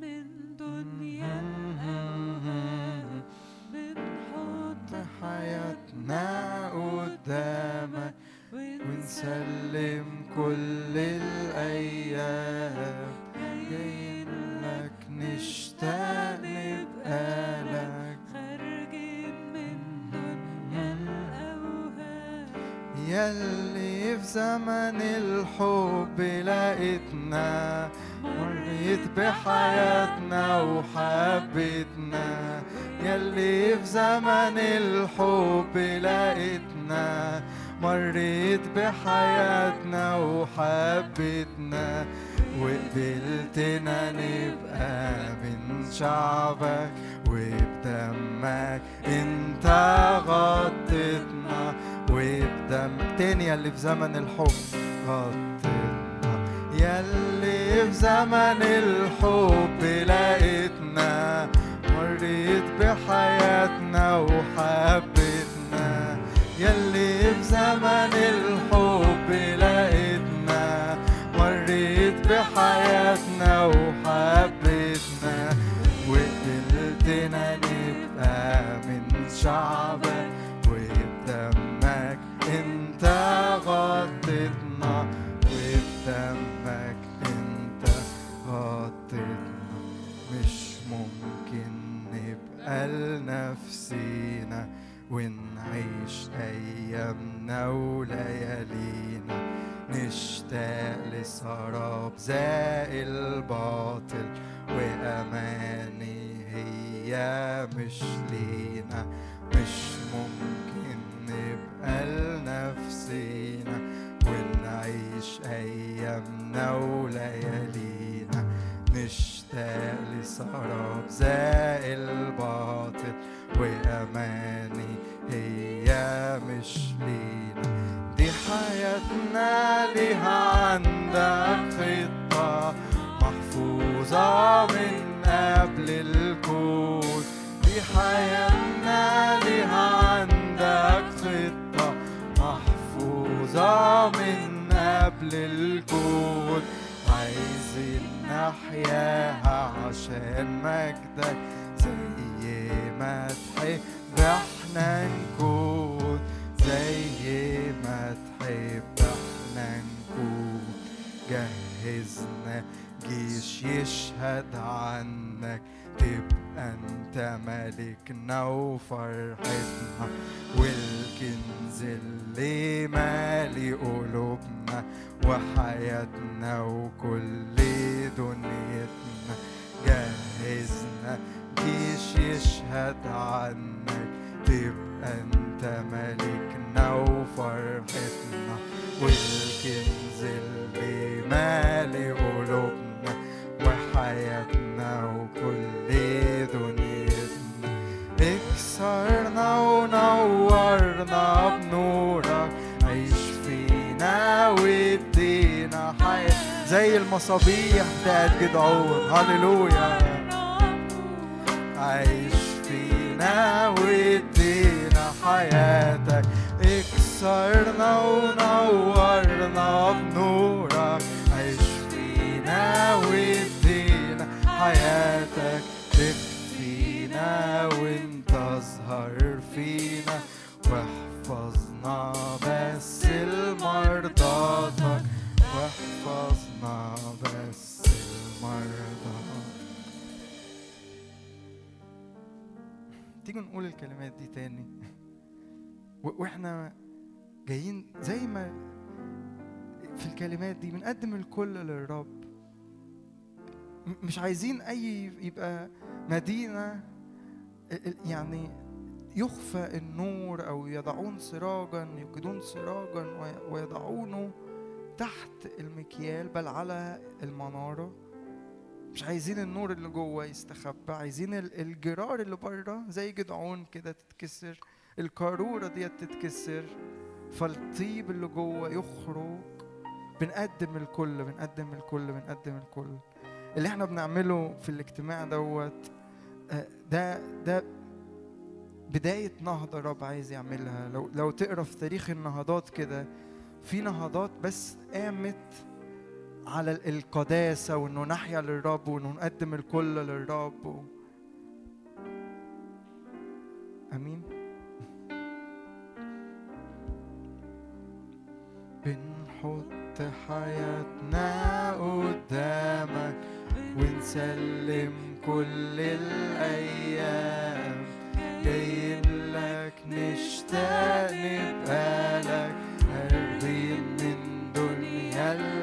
من دنيا الأوهام بنحط حياتنا قدامك ونسلم كل الأيام. جايين لك نشتاق نبقى لك. خارجين من دنيا الأوهام. يلي في زمن الحب لقيتنا مريت بحياتنا وحبيتنا. يلي في زمن الحب لقيتنا مريت بحياتنا وحبيتنا. وقبلتنا نبقى من شعبك وبدمك انت غطيتنا وبدمك تاني يلي في زمن الحب. غطيتنا يلي في زمن الحب لقيتنا مريت بحياتنا وحبيتنا. يلي في زمن الحب لقيتنا مريت بحياتنا وحبيتنا. وقبلتنا نبقى من شعبك ونعيش أيامنا وليالينا نشتاق لسراب زائل باطل وأماني هي مش لينا مش ممكن نبقى لنفسينا ونعيش أيامنا وليالينا. نشتاق لسراب زائل باطل وأماني هي مش لينا. دي حياتنا ليها عندك خطة محفوظة من قبل الكون. دي حياتنا ليها عندك خطة محفوظة من قبل الكون. عايزين نحياها عشان مجدك جيش يشهد عنك تبقى أنت ملكنا وفرحتنا. والكنز اللي مالي قلوبنا وحياتنا وكل دنيتنا. جهزنا جيش يشهد عنك تبقى أنت ملكنا وفرحتنا. والكنز اللي مالي قلوبنا اكسرنا ونورنا بنورك عيش فينا وادينا حياة زي المصابيح بتاعت جدعون هللويا عيش فينا وادينا حياتك اكسرنا ونورنا بنورك عيش فينا وادينا حياتك تكفينا وانت اظهر فينا واحفظنا بس لمرضاتك واحفظنا بس لمرضاتك تيجي نقول الكلمات دي تاني. وإحنا جايين زي ما في الكلمات دي بنقدم الكل للرب. مش عايزين أي يبقى مدينة يعني يخفى النور أو يضعون سراجا يوقدون سراجا وي- ويضعونه تحت المكيال بل على المنارة. مش عايزين النور اللي جوه يستخبى عايزين ال- الجرار اللي بره زي جدعون كده تتكسر القارورة ديت تتكسر. فالطيب اللي جوه يخرج. بنقدم الكل بنقدم الكل بنقدم الكل. اللي إحنا بنعمله في الاجتماع دوت ده ده بداية نهضة الرب عايز يعملها. لو لو تقرأ في تاريخ النهضات كده في نهضات بس قامت على ال- القداسة وإنه نحيا للرب وإنه نقدم الكل للرب و... أمين. بنحط حياتنا قدامك ونسلم كل الأيام. جايين لك نشتاق نبقى لك من دنيا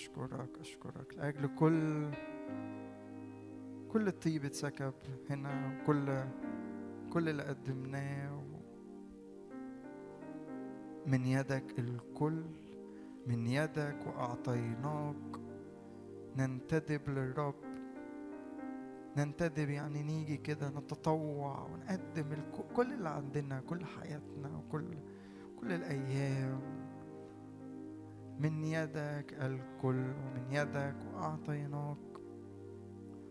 أشكرك أشكرك. لأجل كل كل الطيب اتسكب هنا وكل كل اللي قدمناه من يدك الكل من يدك وأعطيناك. ننتدب للرب. ننتدب يعني نيجي كده نتطوع ونقدم كل اللي عندنا كل حياتنا وكل كل الأيام. من يدك الكل ومن يدك وأعطيناك.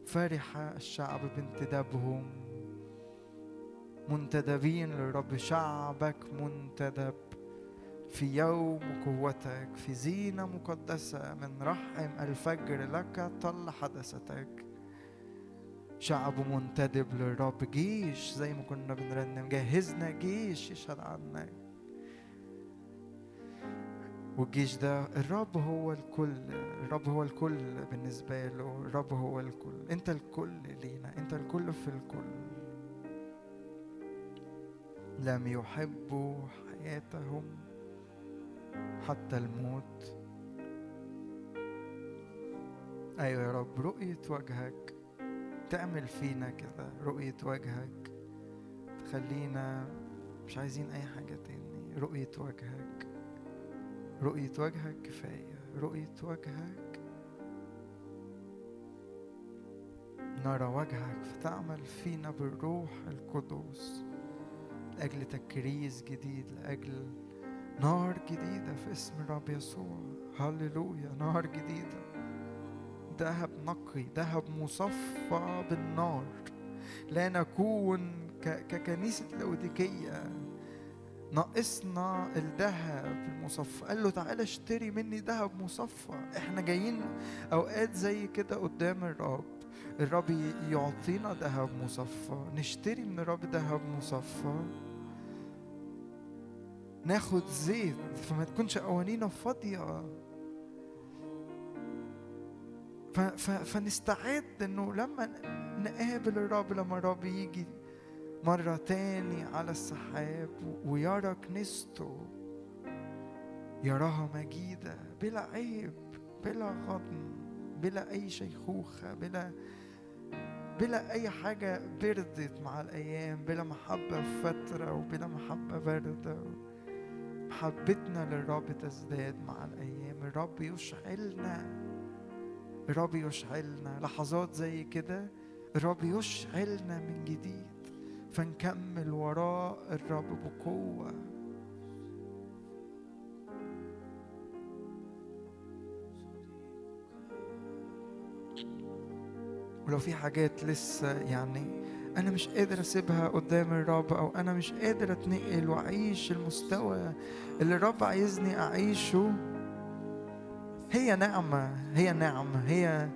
فرح الشعب بانتدابهم. منتدبين للرب شعبك منتدب. في يوم قوتك في زينة مقدسة من رحم الفجر لك طل حدثتك. شعب منتدب للرب جيش زي ما كنا بنرنم جهزنا جيش يشهد عنك. والجيش ده الرب هو الكل الرب هو الكل بالنسبة له الرب هو الكل. أنت الكل لينا أنت الكل في الكل. لم يحبوا حياتهم حتى الموت. أيوه يا رب رؤية وجهك تعمل فينا كده رؤية وجهك تخلينا مش عايزين أي حاجة تاني. رؤية وجهك رؤية وجهك كفاية رؤية وجهك. نرى وجهك فتعمل فينا بالروح القدس لأجل تكريس جديد لأجل نار جديدة في اسم الرب يسوع. هللويا نار جديدة. ذهب نقي ذهب مصفى بالنار. لا نكون ككنيسة لوديكية. ناقصنا الذهب المصفى. قال له تعالى اشتري مني ذهب مصفى. إحنا جايين أوقات زي كده قدام الرب. الرب يعطينا ذهب مصفى. نشتري من الرب ذهب مصفى. ناخد زيت فما تكونش قوانينا فاضية. ف- ف- فنستعد إنه لما نقابل الرب لما الرب يجي مرة تاني على السحاب ويرى كنيسته يراها مجيدة بلا عيب بلا غضن بلا أي شيخوخة بلا بلا أي حاجة بردت مع الأيام بلا محبة فترة وبلا محبة باردة محبتنا للرب تزداد مع الأيام الرب يشعلنا الرب يشعلنا لحظات زي كده الرب يشعلنا من جديد فنكمل وراء الرب بقوة. ولو في حاجات لسه يعني أنا مش قادر أسيبها قدام الرب أو أنا مش قادر أتنقل وأعيش المستوى اللي الرب عايزني أعيشه هي نعمة هي نعمة هي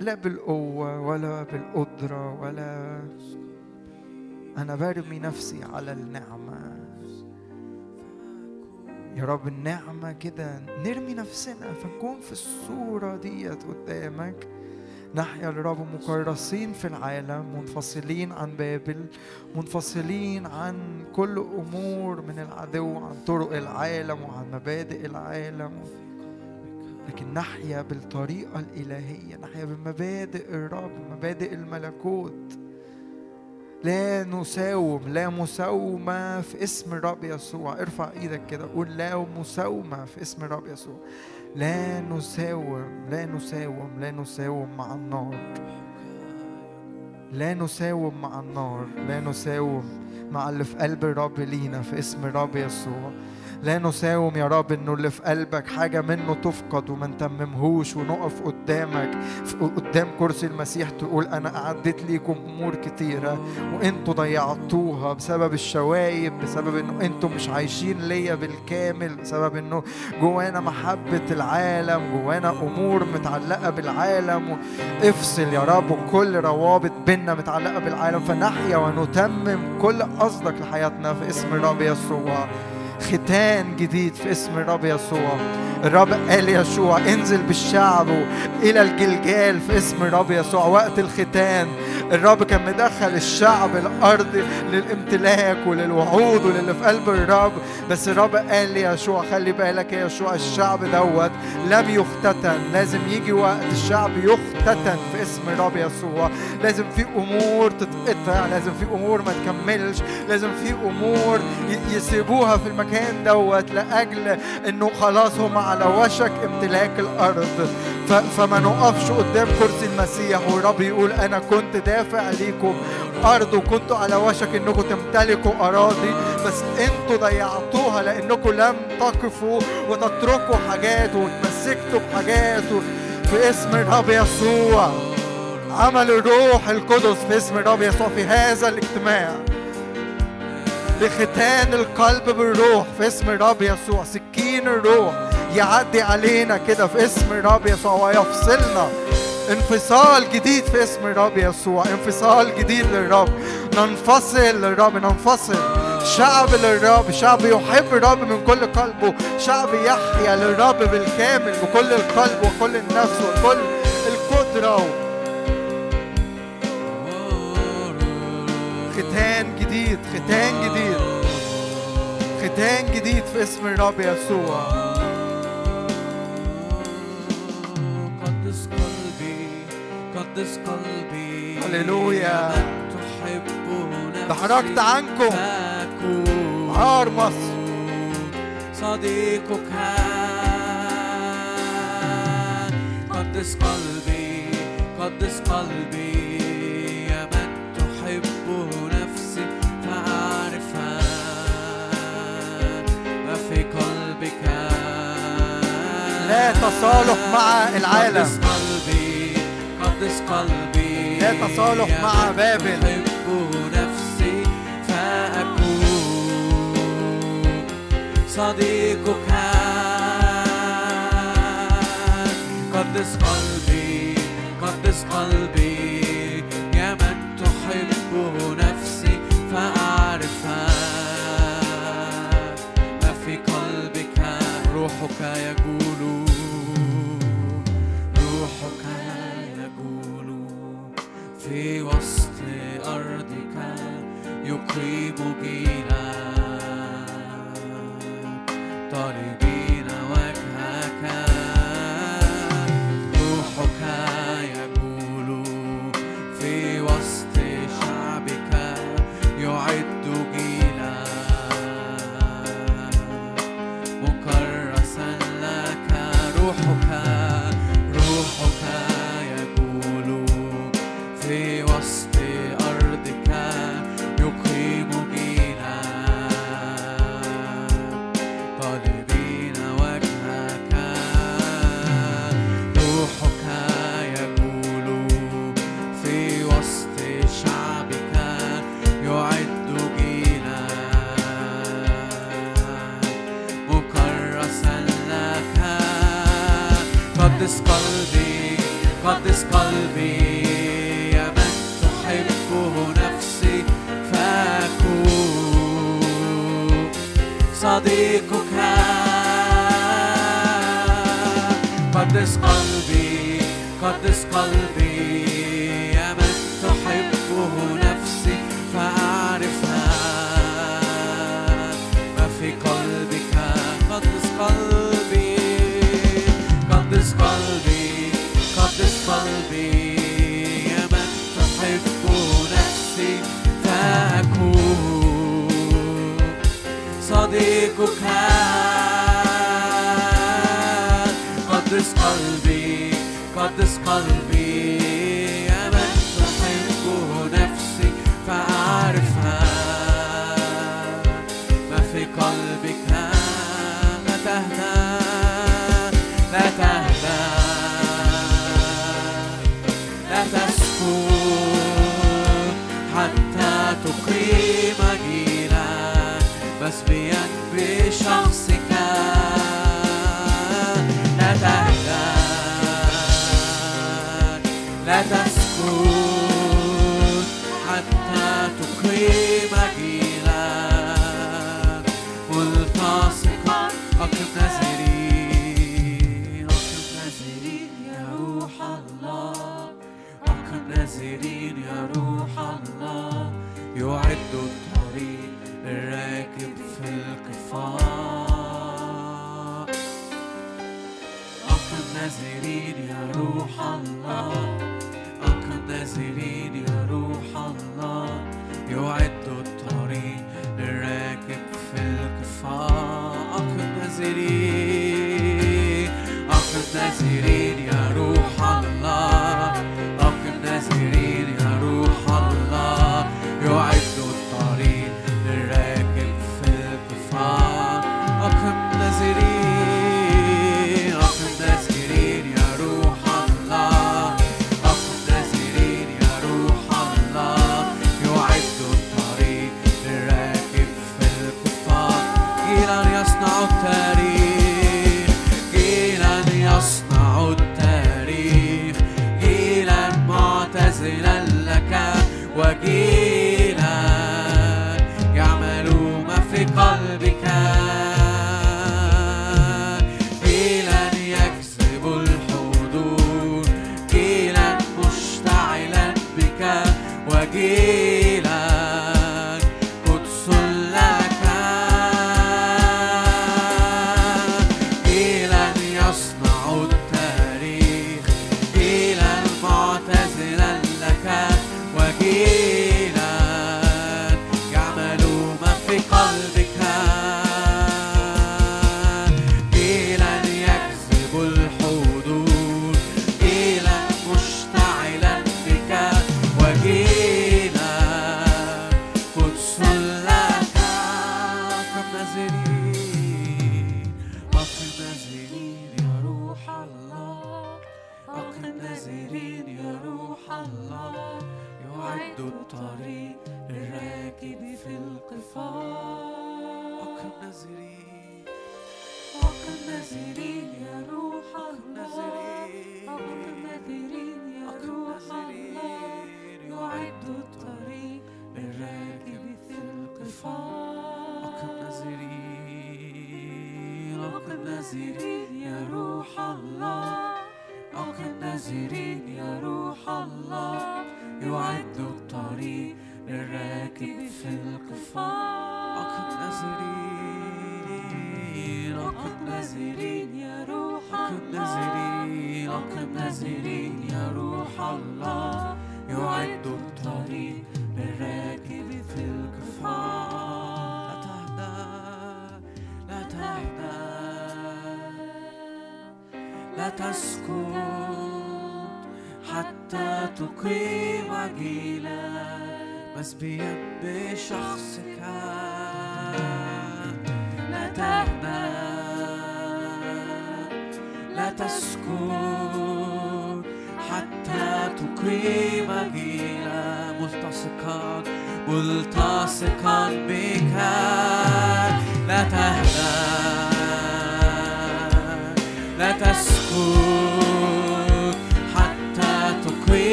لا بالقوة ولا بالقدرة ولا أنا برمي نفسي على النعمة. يا رب النعمة كده نرمي نفسنا فنكون في الصورة ديت قدامك. نحيا لرب مكرسين في العالم منفصلين عن بابل منفصلين عن كل أمور من العدو عن طرق العالم وعن مبادئ العالم. لكن نحيا بالطريقة الإلهية نحيا بمبادئ الرب مبادئ الملكوت. لا نساوم لا مساومة في اسم الرب يسوع. ارفع إيدك كده قول لا مساومة في اسم الرب يسوع. لا نساوم لا نساوم لا نساوم مع النار. لا نساوم مع النار لا نساوم مع اللي في قلب الرب لينا في اسم الرب يسوع. لا نساوم يا رب إنه اللي في قلبك حاجة منه تفقد وما نتممهوش ونقف قدامك. قدام كرسي المسيح تقول أنا اعدت ليكم أمور كتيرة وأنتوا ضيعتوها بسبب الشوايب بسبب إنه أنتوا مش عايشين ليا بالكامل بسبب إنه جوانا محبة العالم جوانا أمور متعلقة بالعالم. افصل يا رب كل روابط بينا متعلقة بالعالم فنحيا ونتمم كل قصدك لحياتنا في اسم الرب يسوع. ختان جديد في اسم الرب يسوع. الرب قال يشوع انزل بالشعب إلى الجلجال في اسم الرب يسوع. وقت الختان الرب كان مدخل الشعب الأرض للامتلاك وللوعود وللي في قلب الرب. بس الرب قال لي يشوع خلي بالك يا يشوع الشعب دوت لم يختتن. لازم يجي وقت الشعب يختتن في اسم الرب يسوع. لازم في أمور تتقطع لازم في أمور ما تكملش لازم في أمور ي- يسيبوها في المكان دوت لأجل إنه خلاص هم على وشك امتلاك الأرض. ف- فما نقفش قدام كرسي المسيح والرب يقول أنا كنت دافع ليكم أرض وكنتوا على وشك إنكم تمتلكوا أراضي بس أنتوا ضيعتوها لأنكم لم تقفوا وتتركوا حاجات وتمسكتوا بحاجات في اسم الرب يسوع. عمل الروح القدس في اسم الرب يسوع في هذا الاجتماع. بختان القلب بالروح في اسم الرب يسوع. سكين الروح يعدي علينا كده في اسم الرب يسوع ويفصلنا. انفصال جديد في اسم الرب يسوع. انفصال جديد للرب. ننفصل للرب ننفصل. شعب للرب شعب يحب الرب من كل قلبه. شعب يحيا للرب بالكامل بكل القلب وكل النفس وكل القدرة. ختان جديد ختان جديد. ختان جديد في اسم الرب يسوع. قدس قلبي قدس قلبي. هللويا. تحركت عنكم. عار مصر صديقك قدس قلبي قدس قلبي. يا من تحبه لا تصالح مع العالم. قدس قلبي قدس قلبي. لا تصالح يا مع من بابل. تحب نفسي فأكون صديقك. قدس قلبي قدس قلبي. يا من تحب نفسي فأعرفها. ما في قلبك روحك يقول في وسط أرضك يقيم جيلا قدس قلبي يا من تحبه نفسي فأكون صديقك. قدس قلبي قدس قلبي. تسكت حتى تقيم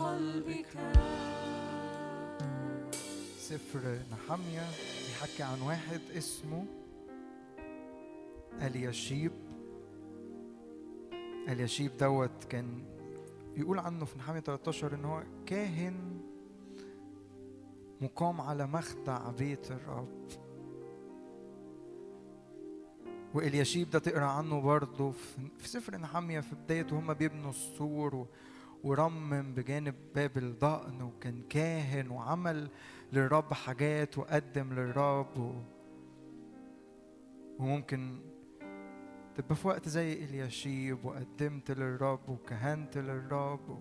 قلبك. سفر نحمية بيحكي عن واحد اسمه اليشيب. اليشيب دوت كان بيقول عنه في نحمية 13 إن هو كاهن مقام على مخدع بيت الرب. واليشيب ده تقرأ عنه برضه في سفر نحمية في بدايته هما بيبنوا السور ورمم بجانب باب الضأن وكان كاهن وعمل للرب حاجات وقدم للرب و... وممكن تبقى في وقت زي اليشيب وقدمت للرب وكهنت للرب و...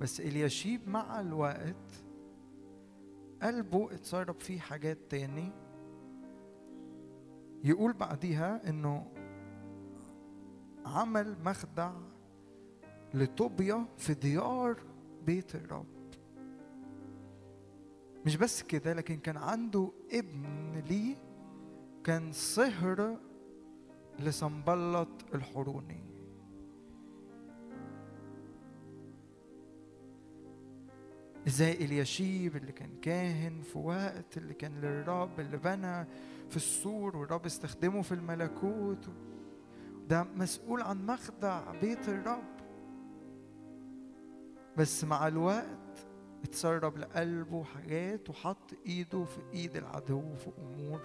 بس اليشيب مع الوقت قلبه اتصرف فيه حاجات تاني. يقول بعديها إنه عمل مخدع لطوبيا في ديار بيت الرب. مش بس كده لكن كان عنده ابن ليه كان صهر لسنبلط الحروني. إزاي اليشيب اللي كان كاهن في وقت اللي كان للرب اللي بنى في السور والرب استخدمه في الملكوت ده مسؤول عن مخدع بيت الرب. بس مع الوقت اتسرب لقلبه حاجات وحط ايده في ايد العدو في امور.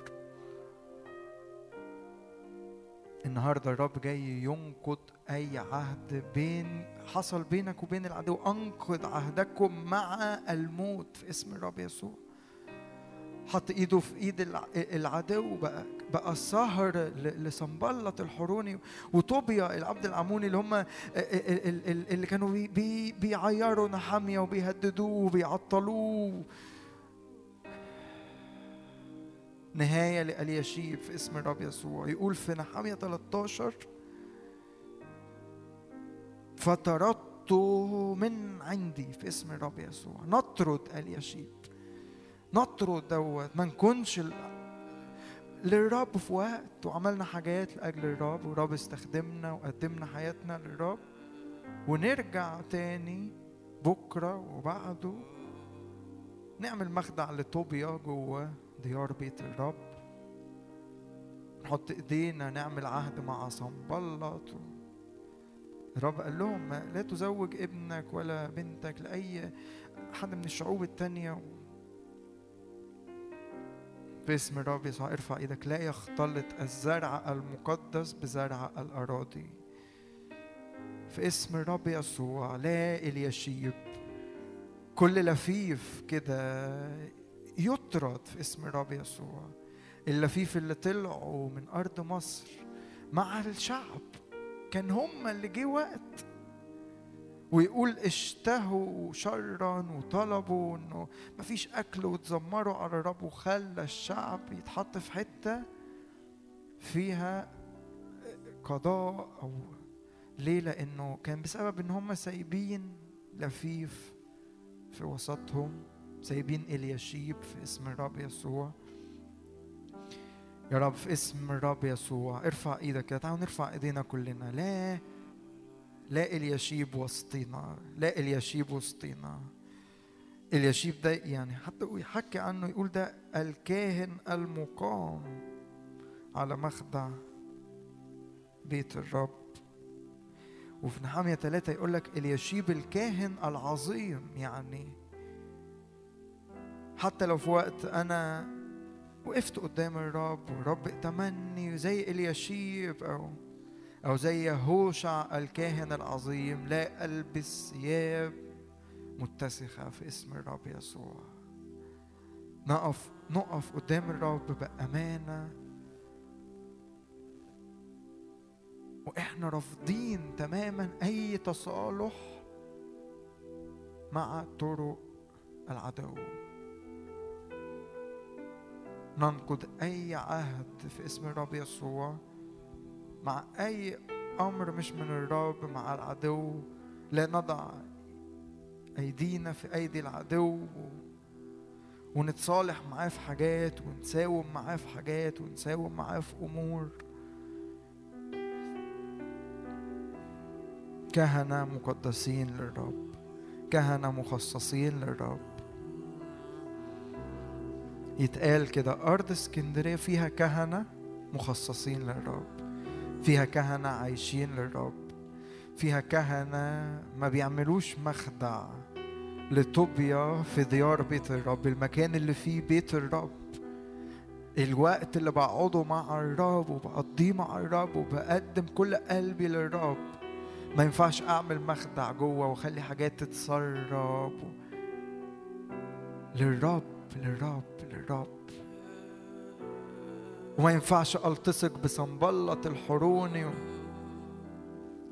النهارده الرب جاي ينقض اي عهد بين حصل بينك وبين العدو. انقض عهدكم مع الموت في اسم الرب يسوع. حط ايده في ايد الع- العدو بقى بقى سهر لسنبلط الحروني وطوبيا العبد العموني اللي هم ال- ال- ال- اللي كانوا بي بي بيعيروا نحامية وبيهددوه وبيعطلوه. نهاية لاليشيب في اسم الرب يسوع. يقول في نحامية 13 فطردته من عندي في اسم الرب يسوع. نطرد اليشيب نطرد دوت. ما نكونش للرب في وقت وعملنا حاجات لأجل الرب والرب استخدمنا وقدمنا حياتنا للرب. ونرجع تاني بكرة وبعده نعمل مخدع لطوبيا جوه ديار بيت الرب. نحط إيدينا نعمل عهد مع صنبلط. الرب قال لهم لا تزوج ابنك ولا بنتك لأي حد من الشعوب التانية. باسم الرب يسوع ارفع إيدك لا يختلط الزرع المقدس بزرع الأراضي. في اسم الرب يسوع لا اليشيب كل لفيف كده يطرد في اسم الرب يسوع. اللفيف اللي طلعوا من أرض مصر مع الشعب كان هم اللي جه وقت ويقول اشتهوا شرا وطلبوا إنه مفيش أكل وتذمروا على الرب وخلى الشعب يتحط في حتة فيها قضاء أو ليه لأنه كان بسبب إن هم سايبين لفيف في وسطهم سايبين اليشيب في اسم الرب يسوع. يا رب في اسم الرب يسوع ارفع إيدك تعالوا نرفع إيدينا كلنا. لا لا اليشيب وسطينا لا اليشيب وسطينا. اليشيب ده يعني حتى يحكي عنه يقول ده الكاهن المقام على مخدع بيت الرب. وفي نحامية ثلاثة يقول لك اليشيب الكاهن العظيم يعني. حتى لو في وقت أنا وقفت قدام الرب والرب ائتمني زي اليشيب أو أو زي هوشع الكاهن العظيم لا ألبس ثياب متسخة في اسم الرب يسوع. نقف نقف قدام الرب بأمانة. وإحنا رافضين تماما أي تصالح مع طرق العدو. ننقض أي عهد في اسم الرب يسوع. مع أي أمر مش من الرب مع العدو. لا نضع أيدينا في أيدي العدو. ونتصالح معاه في حاجات ونساوم معاه في حاجات ونساوم معاه في أمور. كهنة مقدسين للرب. كهنة مخصصين للرب. يتقال كده أرض اسكندرية فيها كهنة مخصصين للرب. فيها كهنة عايشين للرب. فيها كهنة ما بيعملوش مخدع لطوبيا في ديار بيت الرب المكان اللي فيه بيت الرب. الوقت اللي بقعده مع الرب وبقضيه مع الرب وبقدم كل قلبي للرب. ما ينفعش أعمل مخدع جوه وأخلي حاجات تتسرب. للرب للرب للرب. وما ينفعش ألتصق بصنبلة الحروني.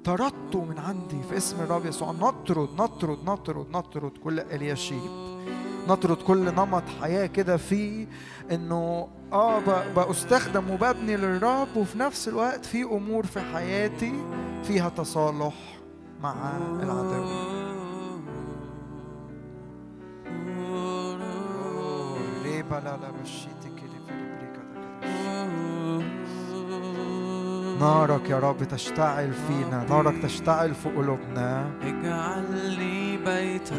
طردته من عندي في اسم الرب يسوع. نطرد نطرد نطرد نطرد كل الياشيب نطرد كل نمط حياة كده فيه إنه آه بستخدم وببني للرب وفي نفس الوقت في أمور في حياتي فيها تصالح مع العدو. نارك يا رب تشتعل فينا نارك تشتعل في قلوبنا. اجعل لي بيتا.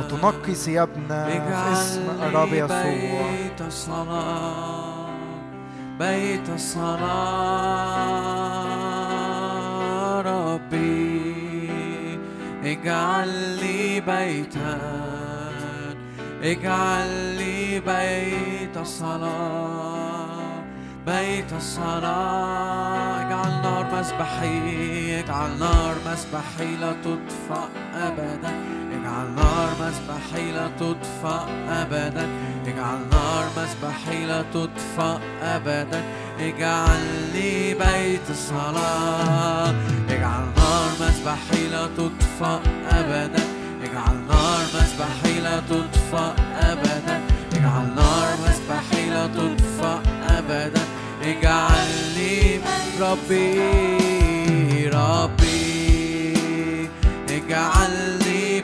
وتنقي ثيابنا في اسم الرب يسوع. بيت الصلاة بيت الصلاة. ربي اجعل لي بيتا. اجعل لي بيت الصلاة. بيت الصلاة. اجعل نار مسبحي اجعل نار مسبحي لا تطفأ أبدا. اجعل نار مسبحي لا تطفأ أبدا. اجعل نار مسبحي لا تطفأ أبدا. اجعل لي بيت الصلاة. اجعل نار مسبحي لا تطفأ أبدا. اجعل نار مسبحي لا تطفأ أبدا. اجعل نار مسبحي لا تطفأ أبدا. اجعل لي ربي ربي. اجعل لي